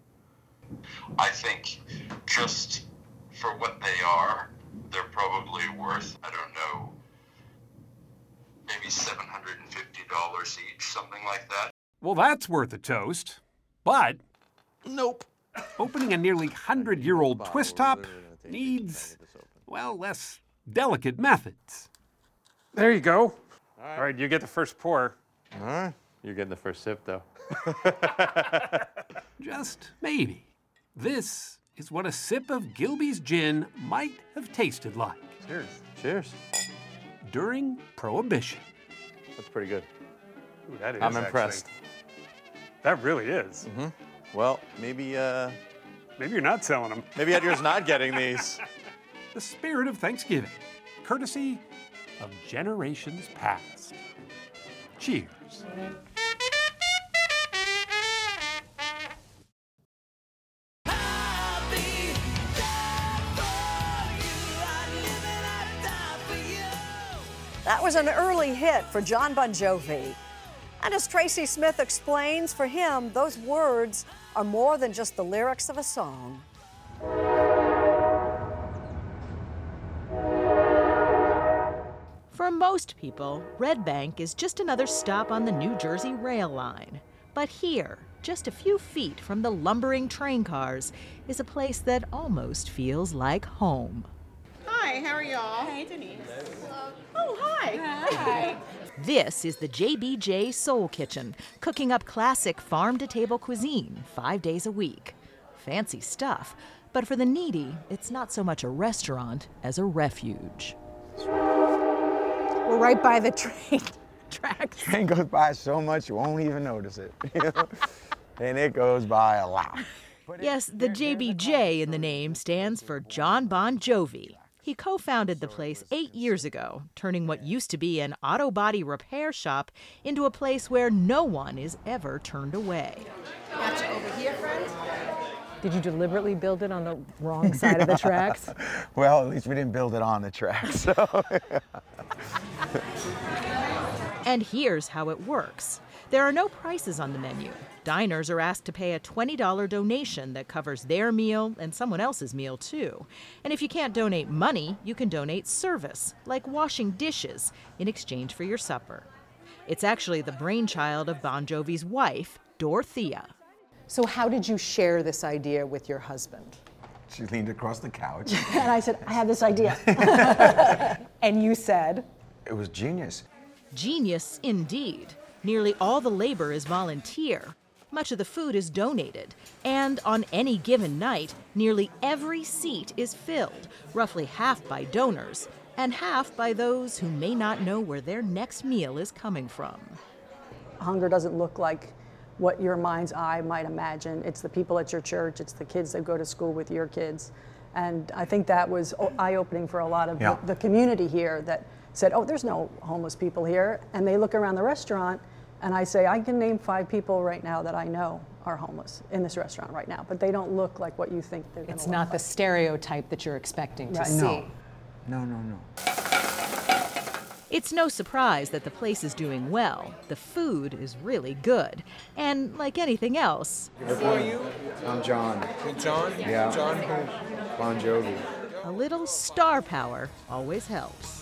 [SPEAKER 64] I think just for what they are, they're probably worth, I don't know, maybe $750 each, something like that.
[SPEAKER 55] Well, that's worth a toast. But.
[SPEAKER 56] Nope.
[SPEAKER 55] Opening a nearly 100 year old twist top needs, well, less delicate methods. There you go. All right, you get the first pour.
[SPEAKER 56] All right. You're getting the first sip, though. <laughs> <laughs>
[SPEAKER 55] Just maybe. This is what a sip of Gilbey's gin might have tasted like.
[SPEAKER 56] Cheers. Cheers.
[SPEAKER 55] During Prohibition.
[SPEAKER 56] That's pretty good.
[SPEAKER 55] Ooh, that is
[SPEAKER 56] I'm impressed.
[SPEAKER 55] actually- That really is.
[SPEAKER 56] hmm Well, maybe, uh,
[SPEAKER 55] Maybe you're not selling them.
[SPEAKER 56] maybe Edgar's not getting these. <laughs>
[SPEAKER 55] The spirit of Thanksgiving, courtesy of generations past. Cheers.
[SPEAKER 4] That was an early hit for John Bon Jovi. And as Tracy Smith explains, for him, those words are more than just the lyrics of a song.
[SPEAKER 65] For most people, Red Bank is just another stop on the New Jersey rail line. But here, just a few feet from the lumbering train cars, is a place that almost feels like home.
[SPEAKER 66] Hi, how are y'all? Hey, Denise. Hello. Oh, hi.
[SPEAKER 65] Hi. This is the JBJ Soul Kitchen, cooking up classic farm to table cuisine five days a week. Fancy stuff, but for the needy, it's not so much a restaurant as a refuge.
[SPEAKER 66] We're right by the train <laughs> tracks.
[SPEAKER 67] Train goes by so much you won't even notice it. <laughs> and it goes by a lot. <laughs>
[SPEAKER 65] Yes, the JBJ in the name stands for John Bon Jovi. He co founded the place eight years ago, turning what used to be an auto body repair shop into a place where no one is ever turned away.
[SPEAKER 66] Gotcha over here, friend.
[SPEAKER 68] Did you deliberately build it on the wrong <laughs> side of the tracks? <laughs>
[SPEAKER 67] well, at least we didn't build it on the tracks. So. <laughs>
[SPEAKER 65] and here's how it works there are no prices on the menu. Diners are asked to pay a $20 donation that covers their meal and someone else's meal, too. And if you can't donate money, you can donate service, like washing dishes, in exchange for your supper. It's actually the brainchild of Bon Jovi's wife, Dorothea.
[SPEAKER 68] So, how did you share this idea with your husband?
[SPEAKER 67] She leaned across the couch. <laughs>
[SPEAKER 68] and I said, I have this idea. <laughs> and you said,
[SPEAKER 67] It was genius.
[SPEAKER 65] Genius indeed. Nearly all the labor is volunteer. Much of the food is donated. And on any given night, nearly every seat is filled, roughly half by donors, and half by those who may not know where their next meal is coming from.
[SPEAKER 68] Hunger doesn't look like what your mind's eye might imagine. It's the people at your church, it's the kids that go to school with your kids. And I think that was eye opening for a lot of
[SPEAKER 67] Yeah.
[SPEAKER 68] the, the community here that said, oh, there's no homeless people here. And they look around the restaurant and I say, I can name five people right now that I know are homeless in this restaurant right now, but they don't look like what you think they're going to It's look not like. the stereotype that you're expecting to
[SPEAKER 67] No.
[SPEAKER 68] see.
[SPEAKER 67] No, no, no. no.
[SPEAKER 65] It's no surprise that the place is doing well. The food is really good. And like anything else,
[SPEAKER 67] Who are you? I'm John.
[SPEAKER 38] John?
[SPEAKER 67] Yeah.
[SPEAKER 38] John who?
[SPEAKER 67] Bon Jovi.
[SPEAKER 65] a little star power always helps.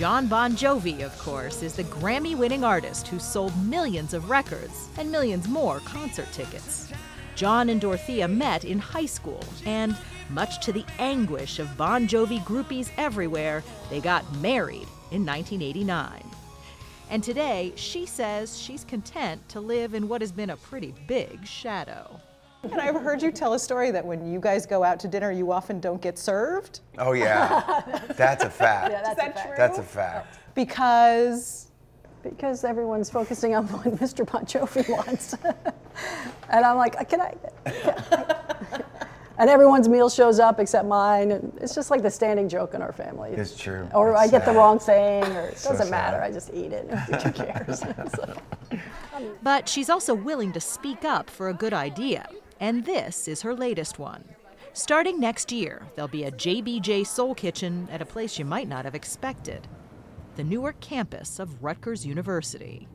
[SPEAKER 65] John Bon Jovi, of course, is the Grammy winning artist who sold millions of records and millions more concert tickets. John and Dorothea met in high school, and much to the anguish of Bon Jovi groupies everywhere, they got married in 1989. And today, she says she's content to live in what has been a pretty big shadow.
[SPEAKER 68] And I've heard you tell a story that when you guys go out to dinner, you often don't get served.
[SPEAKER 67] Oh, yeah. <laughs> That's a fact.
[SPEAKER 68] Yeah, that's a fact.
[SPEAKER 67] That's a fact.
[SPEAKER 68] Because because everyone's focusing on what Mr. Bon Jovi wants. <laughs> and I'm like, uh, can I? Can <laughs> I? and everyone's meal shows up except mine. And it's just like the standing joke in our family.
[SPEAKER 67] It's true.
[SPEAKER 68] Or
[SPEAKER 67] It's
[SPEAKER 68] I get the wrong thing, or it
[SPEAKER 67] So
[SPEAKER 68] doesn't
[SPEAKER 67] sad.
[SPEAKER 68] matter. I just eat it. Who cares? So- um,
[SPEAKER 65] But she's also willing to speak up for a good idea, and this is her latest one. Starting next year, there'll be a JBJ Soul Kitchen at a place you might not have expected the Newark campus of Rutgers University.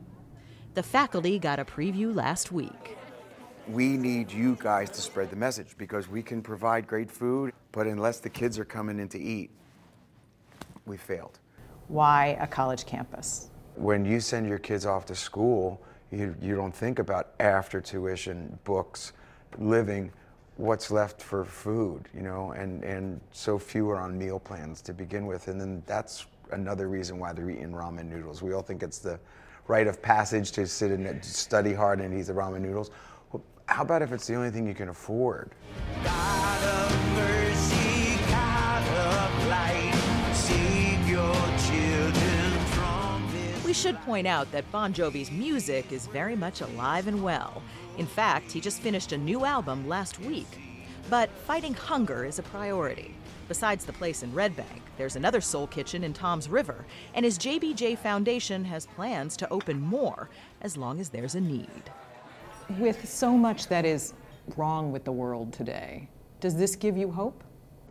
[SPEAKER 65] The faculty got a preview last week.
[SPEAKER 69] We need you guys to spread the message because we can provide great food, but unless the kids are coming in to eat, we failed.
[SPEAKER 68] Why a college campus?
[SPEAKER 69] When you send your kids off to school, you, you don't think about after tuition, books, living, what's left for food, you know, and, and so few are on meal plans to begin with. And then that's another reason why they're eating ramen noodles. We all think it's the rite of passage to sit and study hard and eat the ramen noodles. Well, how about if it's the only thing you can afford?
[SPEAKER 65] We should point out that Bon Jovi's music is very much alive and well. In fact, he just finished a new album last week. But fighting hunger is a priority. Besides the place in Red Bank, there's another soul kitchen in Toms River, and his JBJ Foundation has plans to open more as long as there's a need.
[SPEAKER 66] With so much that is wrong with the world today, does this give you hope?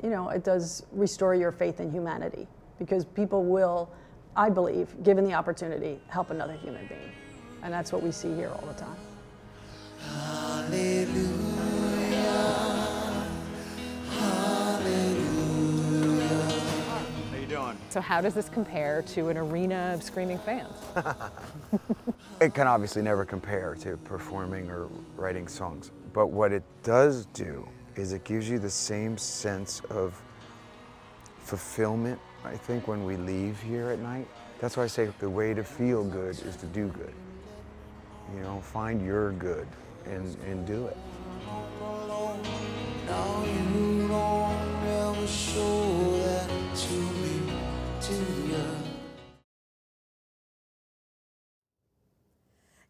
[SPEAKER 68] You know, it does restore your faith in humanity because people will, I believe, given the opportunity, help another human being. And that's what we see here all the time.
[SPEAKER 69] How you doing?
[SPEAKER 66] So, how does this compare to an arena of screaming fans? <laughs>
[SPEAKER 69] It can obviously never compare to performing or writing songs. But what it does do is it gives you the same sense of fulfillment, I think, when we leave here at night. That's why I say the way to feel good is to do good. You know, find your good and, and do it.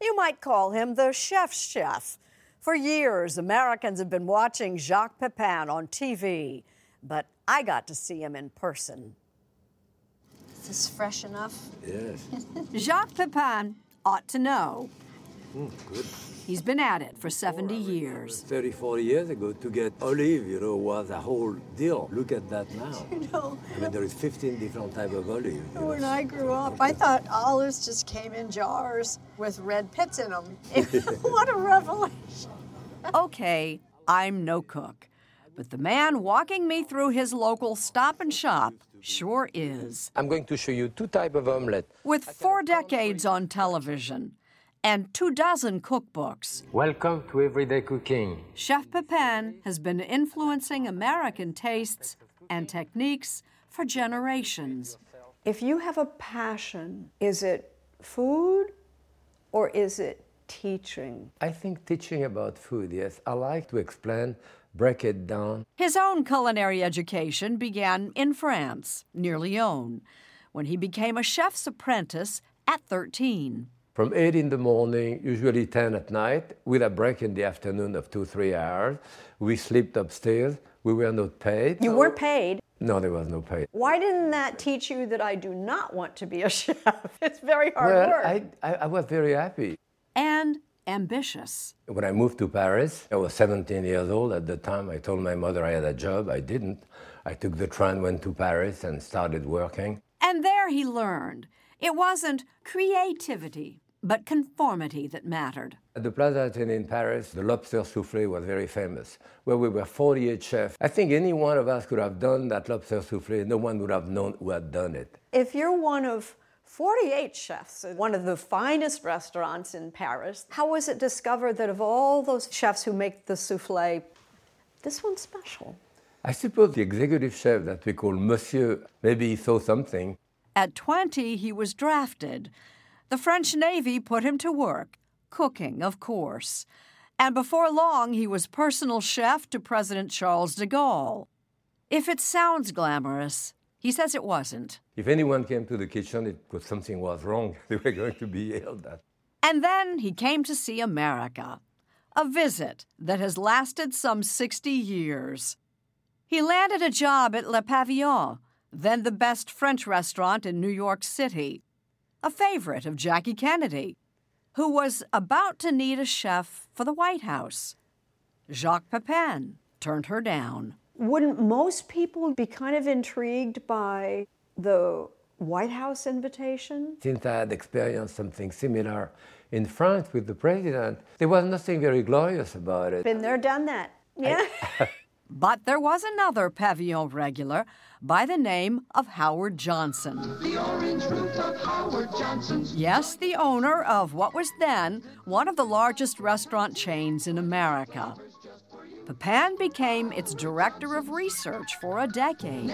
[SPEAKER 4] You might call him the chef's chef. For years, Americans have been watching Jacques Pepin on TV, but I got to see him in person. Is this fresh enough?
[SPEAKER 70] Yes. <laughs>
[SPEAKER 4] Jacques Pepin ought to know.
[SPEAKER 70] Mm, good.
[SPEAKER 4] He's been at it for 70 years.
[SPEAKER 70] 30, 40 years ago, to get olive, you know, was a whole deal. Look at that now. <laughs>
[SPEAKER 4] You know,
[SPEAKER 70] I mean, there is 15 different type of olive. you know.
[SPEAKER 4] when I grew up, I thought olives just came in jars with red pits in them. <laughs> what a revelation. <laughs> Okay, I'm no cook, but the man walking me through his local stop and shop sure is.
[SPEAKER 70] I'm going to show you two type of omelette.
[SPEAKER 4] With four decades on television and two dozen cookbooks,
[SPEAKER 70] Welcome to Everyday Cooking.
[SPEAKER 4] Chef Pepin has been influencing American tastes and techniques for generations. If you have a passion, is it food or is it teaching?
[SPEAKER 70] I think teaching about food, yes. I like to explain, break it down.
[SPEAKER 4] His own culinary education began in France, near Lyon, when he became a chef's apprentice at 13.
[SPEAKER 70] From 8 in the morning, usually 10 at night, with a break in the afternoon of two, three hours. We slept upstairs. We were not paid.
[SPEAKER 4] You weren't paid.
[SPEAKER 70] No, there was no pay.
[SPEAKER 4] Why didn't that teach you that I do not want to be a <laughs> chef? It's very hard
[SPEAKER 70] well,
[SPEAKER 4] work.
[SPEAKER 70] I, I, I was very happy.
[SPEAKER 4] And ambitious.
[SPEAKER 70] When I moved to Paris, I was 17 years old at the time. I told my mother I had a job. I didn't. I took the train, went to Paris, and started working.
[SPEAKER 4] And there he learned it wasn't creativity, but conformity that mattered.
[SPEAKER 70] At the Plaza Athénée in Paris, the lobster soufflé was very famous, where we were 48 chefs. I think any one of us could have done that lobster soufflé. No one would have known who had done it.
[SPEAKER 4] If you're one of 48 chefs at one of the finest restaurants in Paris, how was it discovered that of all those chefs who make the souffle, this one's special?
[SPEAKER 70] I suppose the executive chef that we call Monsieur, maybe he saw something.
[SPEAKER 4] At 20, he was drafted. The French Navy put him to work, cooking, of course. And before long, he was personal chef to President Charles de Gaulle. If it sounds glamorous, he says it wasn't.
[SPEAKER 70] If anyone came to the kitchen, it was something was wrong. <laughs> They were going to be yelled at.
[SPEAKER 4] And then he came to see America, a visit that has lasted some 60 years. He landed a job at Le Pavillon, then the best French restaurant in New York City, a favorite of Jackie Kennedy, who was about to need a chef for the White House. Jacques Pepin turned her down. Wouldn't most people be kind of intrigued by the White House invitation?
[SPEAKER 70] Since I had experienced something similar in France with the president, there was nothing very glorious about it.
[SPEAKER 4] Been there, done that. Yeah. <laughs> but there was another Pavillon regular by the name of Howard Johnson.
[SPEAKER 58] The orange roof of Howard Johnson's.
[SPEAKER 4] Yes, the owner of what was then one of the largest restaurant chains in America. Pepin became its director of research for a decade,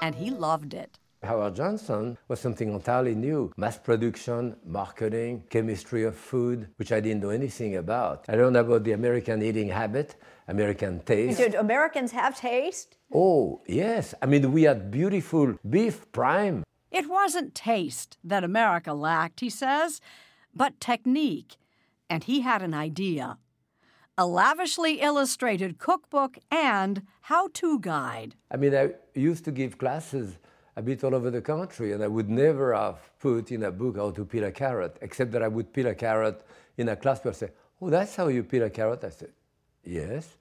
[SPEAKER 4] and he loved it.
[SPEAKER 70] Howard Johnson was something entirely new mass production, marketing, chemistry of food, which I didn't know anything about. I learned about the American eating habit, American taste.
[SPEAKER 4] Did Americans have taste?
[SPEAKER 70] Oh, yes. I mean, we had beautiful beef prime.
[SPEAKER 4] It wasn't taste that America lacked, he says, but technique. And he had an idea a lavishly illustrated cookbook and how to guide.
[SPEAKER 70] I mean, I used to give classes a bit all over the country, and I would never have put in a book how to peel a carrot, except that I would peel a carrot in a class where I say, Oh, that's how you peel a carrot? I said, Yes.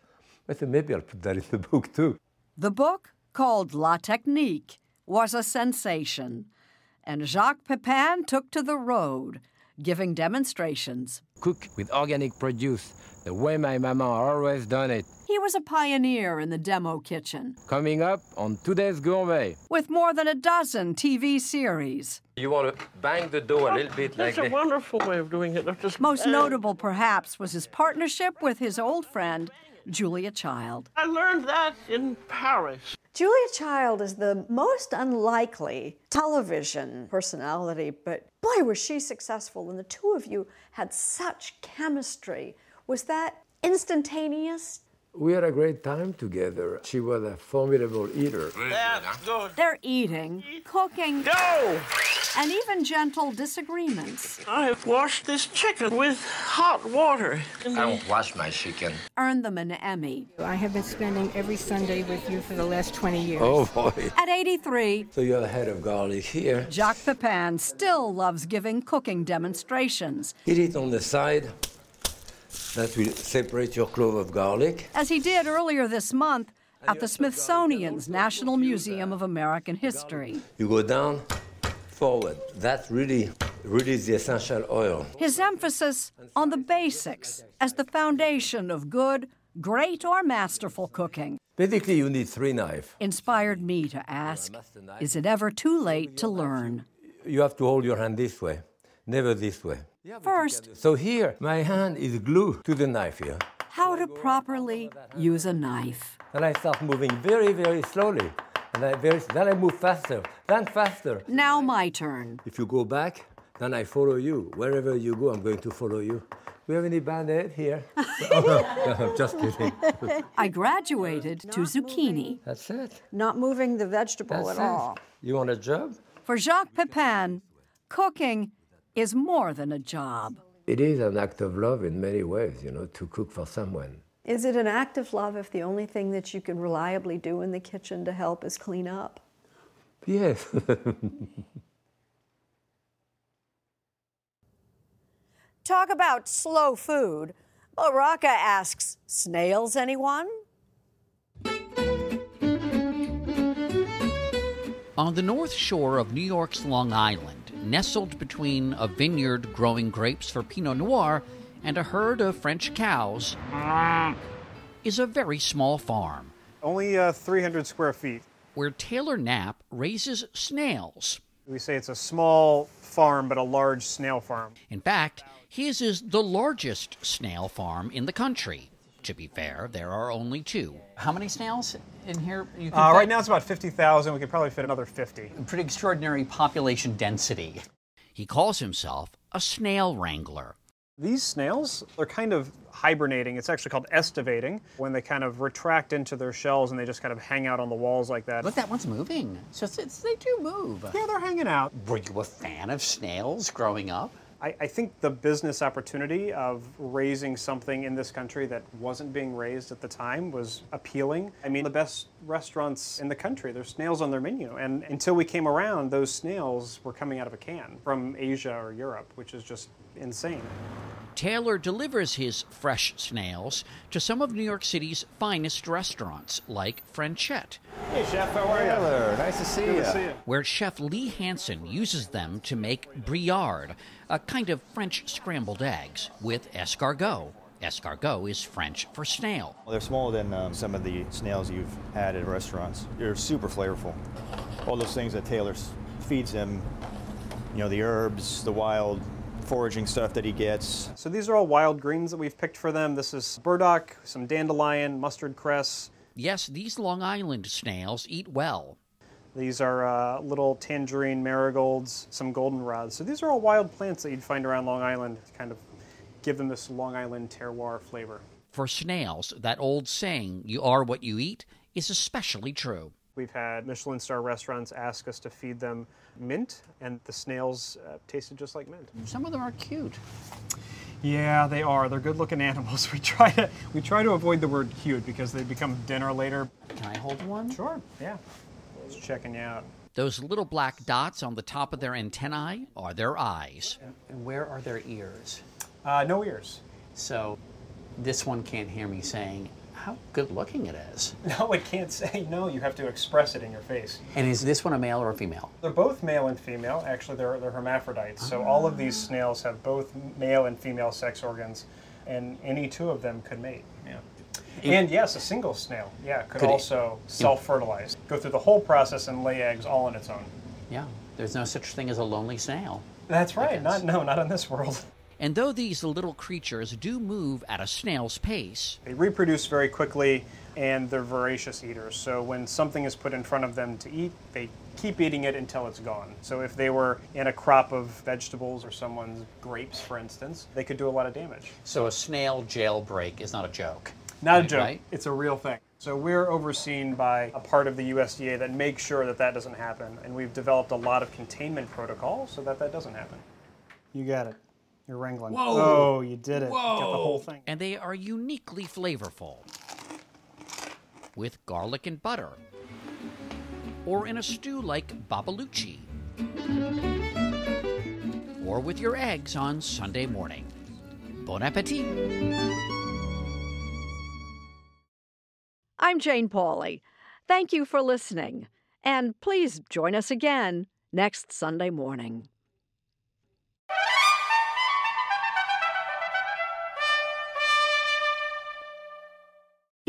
[SPEAKER 70] I said, Maybe I'll put that in the <laughs> book too.
[SPEAKER 4] The book, called La Technique, was a sensation, and Jacques Pepin took to the road, giving demonstrations.
[SPEAKER 70] Cook with organic produce, the way my mama always done it.
[SPEAKER 4] He was a pioneer in the demo kitchen,
[SPEAKER 70] Coming up on today's gourmet.
[SPEAKER 4] with more than a dozen TV series.
[SPEAKER 70] You want to bang the door a oh, little bit like
[SPEAKER 52] That's a
[SPEAKER 70] that.
[SPEAKER 52] wonderful way of doing it. Just
[SPEAKER 4] Most
[SPEAKER 52] bang.
[SPEAKER 4] notable, perhaps, was his partnership with his old friend, Julia Child.
[SPEAKER 52] I learned that in Paris.
[SPEAKER 4] Julia Child is the most unlikely television personality, but boy, was she successful. And the two of you had such chemistry. Was that instantaneous?
[SPEAKER 70] We had a great time together. She was a formidable eater.
[SPEAKER 4] They're eating, cooking,
[SPEAKER 52] Go!
[SPEAKER 4] and even gentle disagreements
[SPEAKER 52] I've washed this chicken with hot water.
[SPEAKER 70] I don't wash my chicken.
[SPEAKER 4] earned them an Emmy.
[SPEAKER 66] I have been spending every Sunday with you for the last 20 years.
[SPEAKER 70] Oh boy.
[SPEAKER 4] At 83,
[SPEAKER 70] So you're a head of garlic here.
[SPEAKER 4] Jacques Pepin still loves giving cooking demonstrations,
[SPEAKER 70] Hit it on the side. That will separate your clove of garlic.
[SPEAKER 4] as he did earlier this month at the Smithsonian's National Museum of American History.
[SPEAKER 70] You go down, forward. That really, really is the essential oil.
[SPEAKER 4] His emphasis on the basics as the foundation of good, great, or masterful cooking
[SPEAKER 70] Basically, you need three knives.
[SPEAKER 4] inspired me to ask Is it ever too late to learn?
[SPEAKER 70] You have to hold your hand this way, never this way.
[SPEAKER 4] First,
[SPEAKER 70] So here, my hand is glued to the knife here.
[SPEAKER 4] how to properly use a knife.
[SPEAKER 70] And I start moving very, very slowly. And I very, then I move faster, then faster.
[SPEAKER 4] Now, my turn.
[SPEAKER 70] If you go back, then I follow you. Wherever you go, I'm going to follow you. We have any band-aid here? <laughs> Oh, <laughs> no, just kidding.
[SPEAKER 4] I graduated to zucchini.
[SPEAKER 70] That's it.
[SPEAKER 4] Not moving the vegetable
[SPEAKER 70] That's
[SPEAKER 4] at
[SPEAKER 70] it.
[SPEAKER 4] all.
[SPEAKER 70] You want a job?
[SPEAKER 4] For Jacques Pepin, cooking is more than a job.
[SPEAKER 70] It is an act of love in many ways, you know, to cook for someone.
[SPEAKER 4] Is it an act of love if the only thing that you can reliably do in the kitchen to help is clean up?
[SPEAKER 70] Yes. <laughs>
[SPEAKER 4] Talk about slow food. Mo Rocca asks, snails anyone?
[SPEAKER 71] On the north shore of New York's Long Island, nestled between a vineyard growing grapes for Pinot Noir and a herd of French cows, is a very small farm
[SPEAKER 60] Only uh, 300 square feet.
[SPEAKER 71] where Taylor Knapp raises snails.
[SPEAKER 60] We say it's a small farm, but a large snail farm.
[SPEAKER 71] In fact, his is the largest snail farm in the country. To be fair, there are only two.
[SPEAKER 72] How many snails in here? You can
[SPEAKER 60] Uh, right now it's about 50,000. We could probably fit another 50.
[SPEAKER 72] Pretty extraordinary population density.
[SPEAKER 71] He calls himself a snail wrangler.
[SPEAKER 60] These snails are kind of hibernating. It's actually called estivating when they kind of retract into their shells and they just kind of hang out on the walls like that.
[SPEAKER 72] Look, that one's moving. So it's, it's, they do move.
[SPEAKER 60] Yeah, they're hanging out.
[SPEAKER 72] Were you a fan of snails growing up?
[SPEAKER 60] I, I think the business opportunity of raising something in this country that wasn't being raised at the time was appealing. I mean, the best restaurants in the country, there's snails on their menu. And until we came around, those snails were coming out of a can from Asia or Europe, which is just insane.
[SPEAKER 71] Taylor delivers his fresh snails to some of New York City's finest restaurants, like Frenchette,
[SPEAKER 60] Hey, Chef, how are you?
[SPEAKER 63] Taylor, nice to see
[SPEAKER 60] Good
[SPEAKER 63] you.
[SPEAKER 60] to see you.
[SPEAKER 71] where Chef Lee Hanson uses them to make brouillade, a kind of French scrambled eggs, with escargot. Escargot is French for snail.
[SPEAKER 38] Well, they're smaller than um, some of the snails you've had at restaurants. They're super flavorful. All those things that Taylor feeds them, you know, the herbs, the wild foraging stuff that he gets.
[SPEAKER 60] So these are all wild greens that we've picked for them. This is burdock, some dandelion, mustard cress.
[SPEAKER 71] Yes, these Long Island snails eat well.
[SPEAKER 60] These are uh, little tangerine marigolds, some goldenrods. So these are all wild plants that you'd find around Long Island to kind of give them this Long Island terroir flavor.
[SPEAKER 71] For snails, that old saying, you are what you eat, is especially true.
[SPEAKER 60] We've had Michelin star restaurants ask us to feed them mint, and the snails uh, tasted just like mint.
[SPEAKER 72] Some of them are cute.
[SPEAKER 60] Yeah, they are. They're good-looking <laughs> animals. We try to we try to avoid the word cute because they become dinner later.
[SPEAKER 72] Can I hold one?
[SPEAKER 60] Sure. Yeah. Just checking you out.
[SPEAKER 71] Those little black dots on the top of their antennae are their eyes.
[SPEAKER 72] And where are their ears?
[SPEAKER 60] Uh, no ears.
[SPEAKER 72] So this one can't hear me saying how good looking it is. <laughs>
[SPEAKER 60] No, it can't say no. You have to express it in your face.
[SPEAKER 72] And is this one a male or a female?
[SPEAKER 60] They're both male and female. Actually, they're, they're hermaphrodites. So all of these ah. snails have both male and female sex organs, and any two of them could mate. Yeah. And yes, a single snail, yeah, could,
[SPEAKER 72] Could it-
[SPEAKER 60] also self-fertilize, go through the whole process and lay eggs all on its own.
[SPEAKER 72] Yeah, there's no such thing as a lonely snail.
[SPEAKER 60] That's right. Not no, not in this world. <laughs>
[SPEAKER 71] And though these little creatures do move at a snail's pace,
[SPEAKER 60] They reproduce very quickly, and they're voracious eaters. So when something is put in front of them to eat, they keep eating it until it's gone. So if they were in a crop of vegetables or someone's grapes, for instance, they could do a lot of damage.
[SPEAKER 72] So a snail jailbreak is not a joke.
[SPEAKER 60] Not a joke.
[SPEAKER 72] right?
[SPEAKER 60] It's a real thing. So we're overseen by a part of the USDA that makes sure that that doesn't happen, and we've developed a lot of containment protocols so that that doesn't happen. You got it. You're wrangling.
[SPEAKER 71] Whoa.
[SPEAKER 60] Oh, you did it. You got the whole thing.
[SPEAKER 71] And they are uniquely flavorful. With garlic and butter. Or in a stew like babbaluci. Or with your eggs on Sunday morning. Bon appetit!
[SPEAKER 4] I'm Jane Pauley. Thank you for listening, and please join us again next Sunday morning.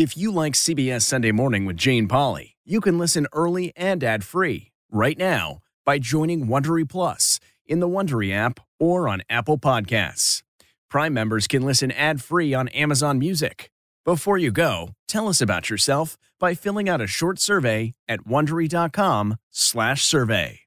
[SPEAKER 73] If you like CBS Sunday Morning with Jane Pauley, you can listen early and ad-free right now by joining Wondery Plus in the Wondery app or on Apple Podcasts. Prime members can listen ad-free on Amazon Music. Before you go, tell us about yourself by filling out a short survey at wondery.com/survey.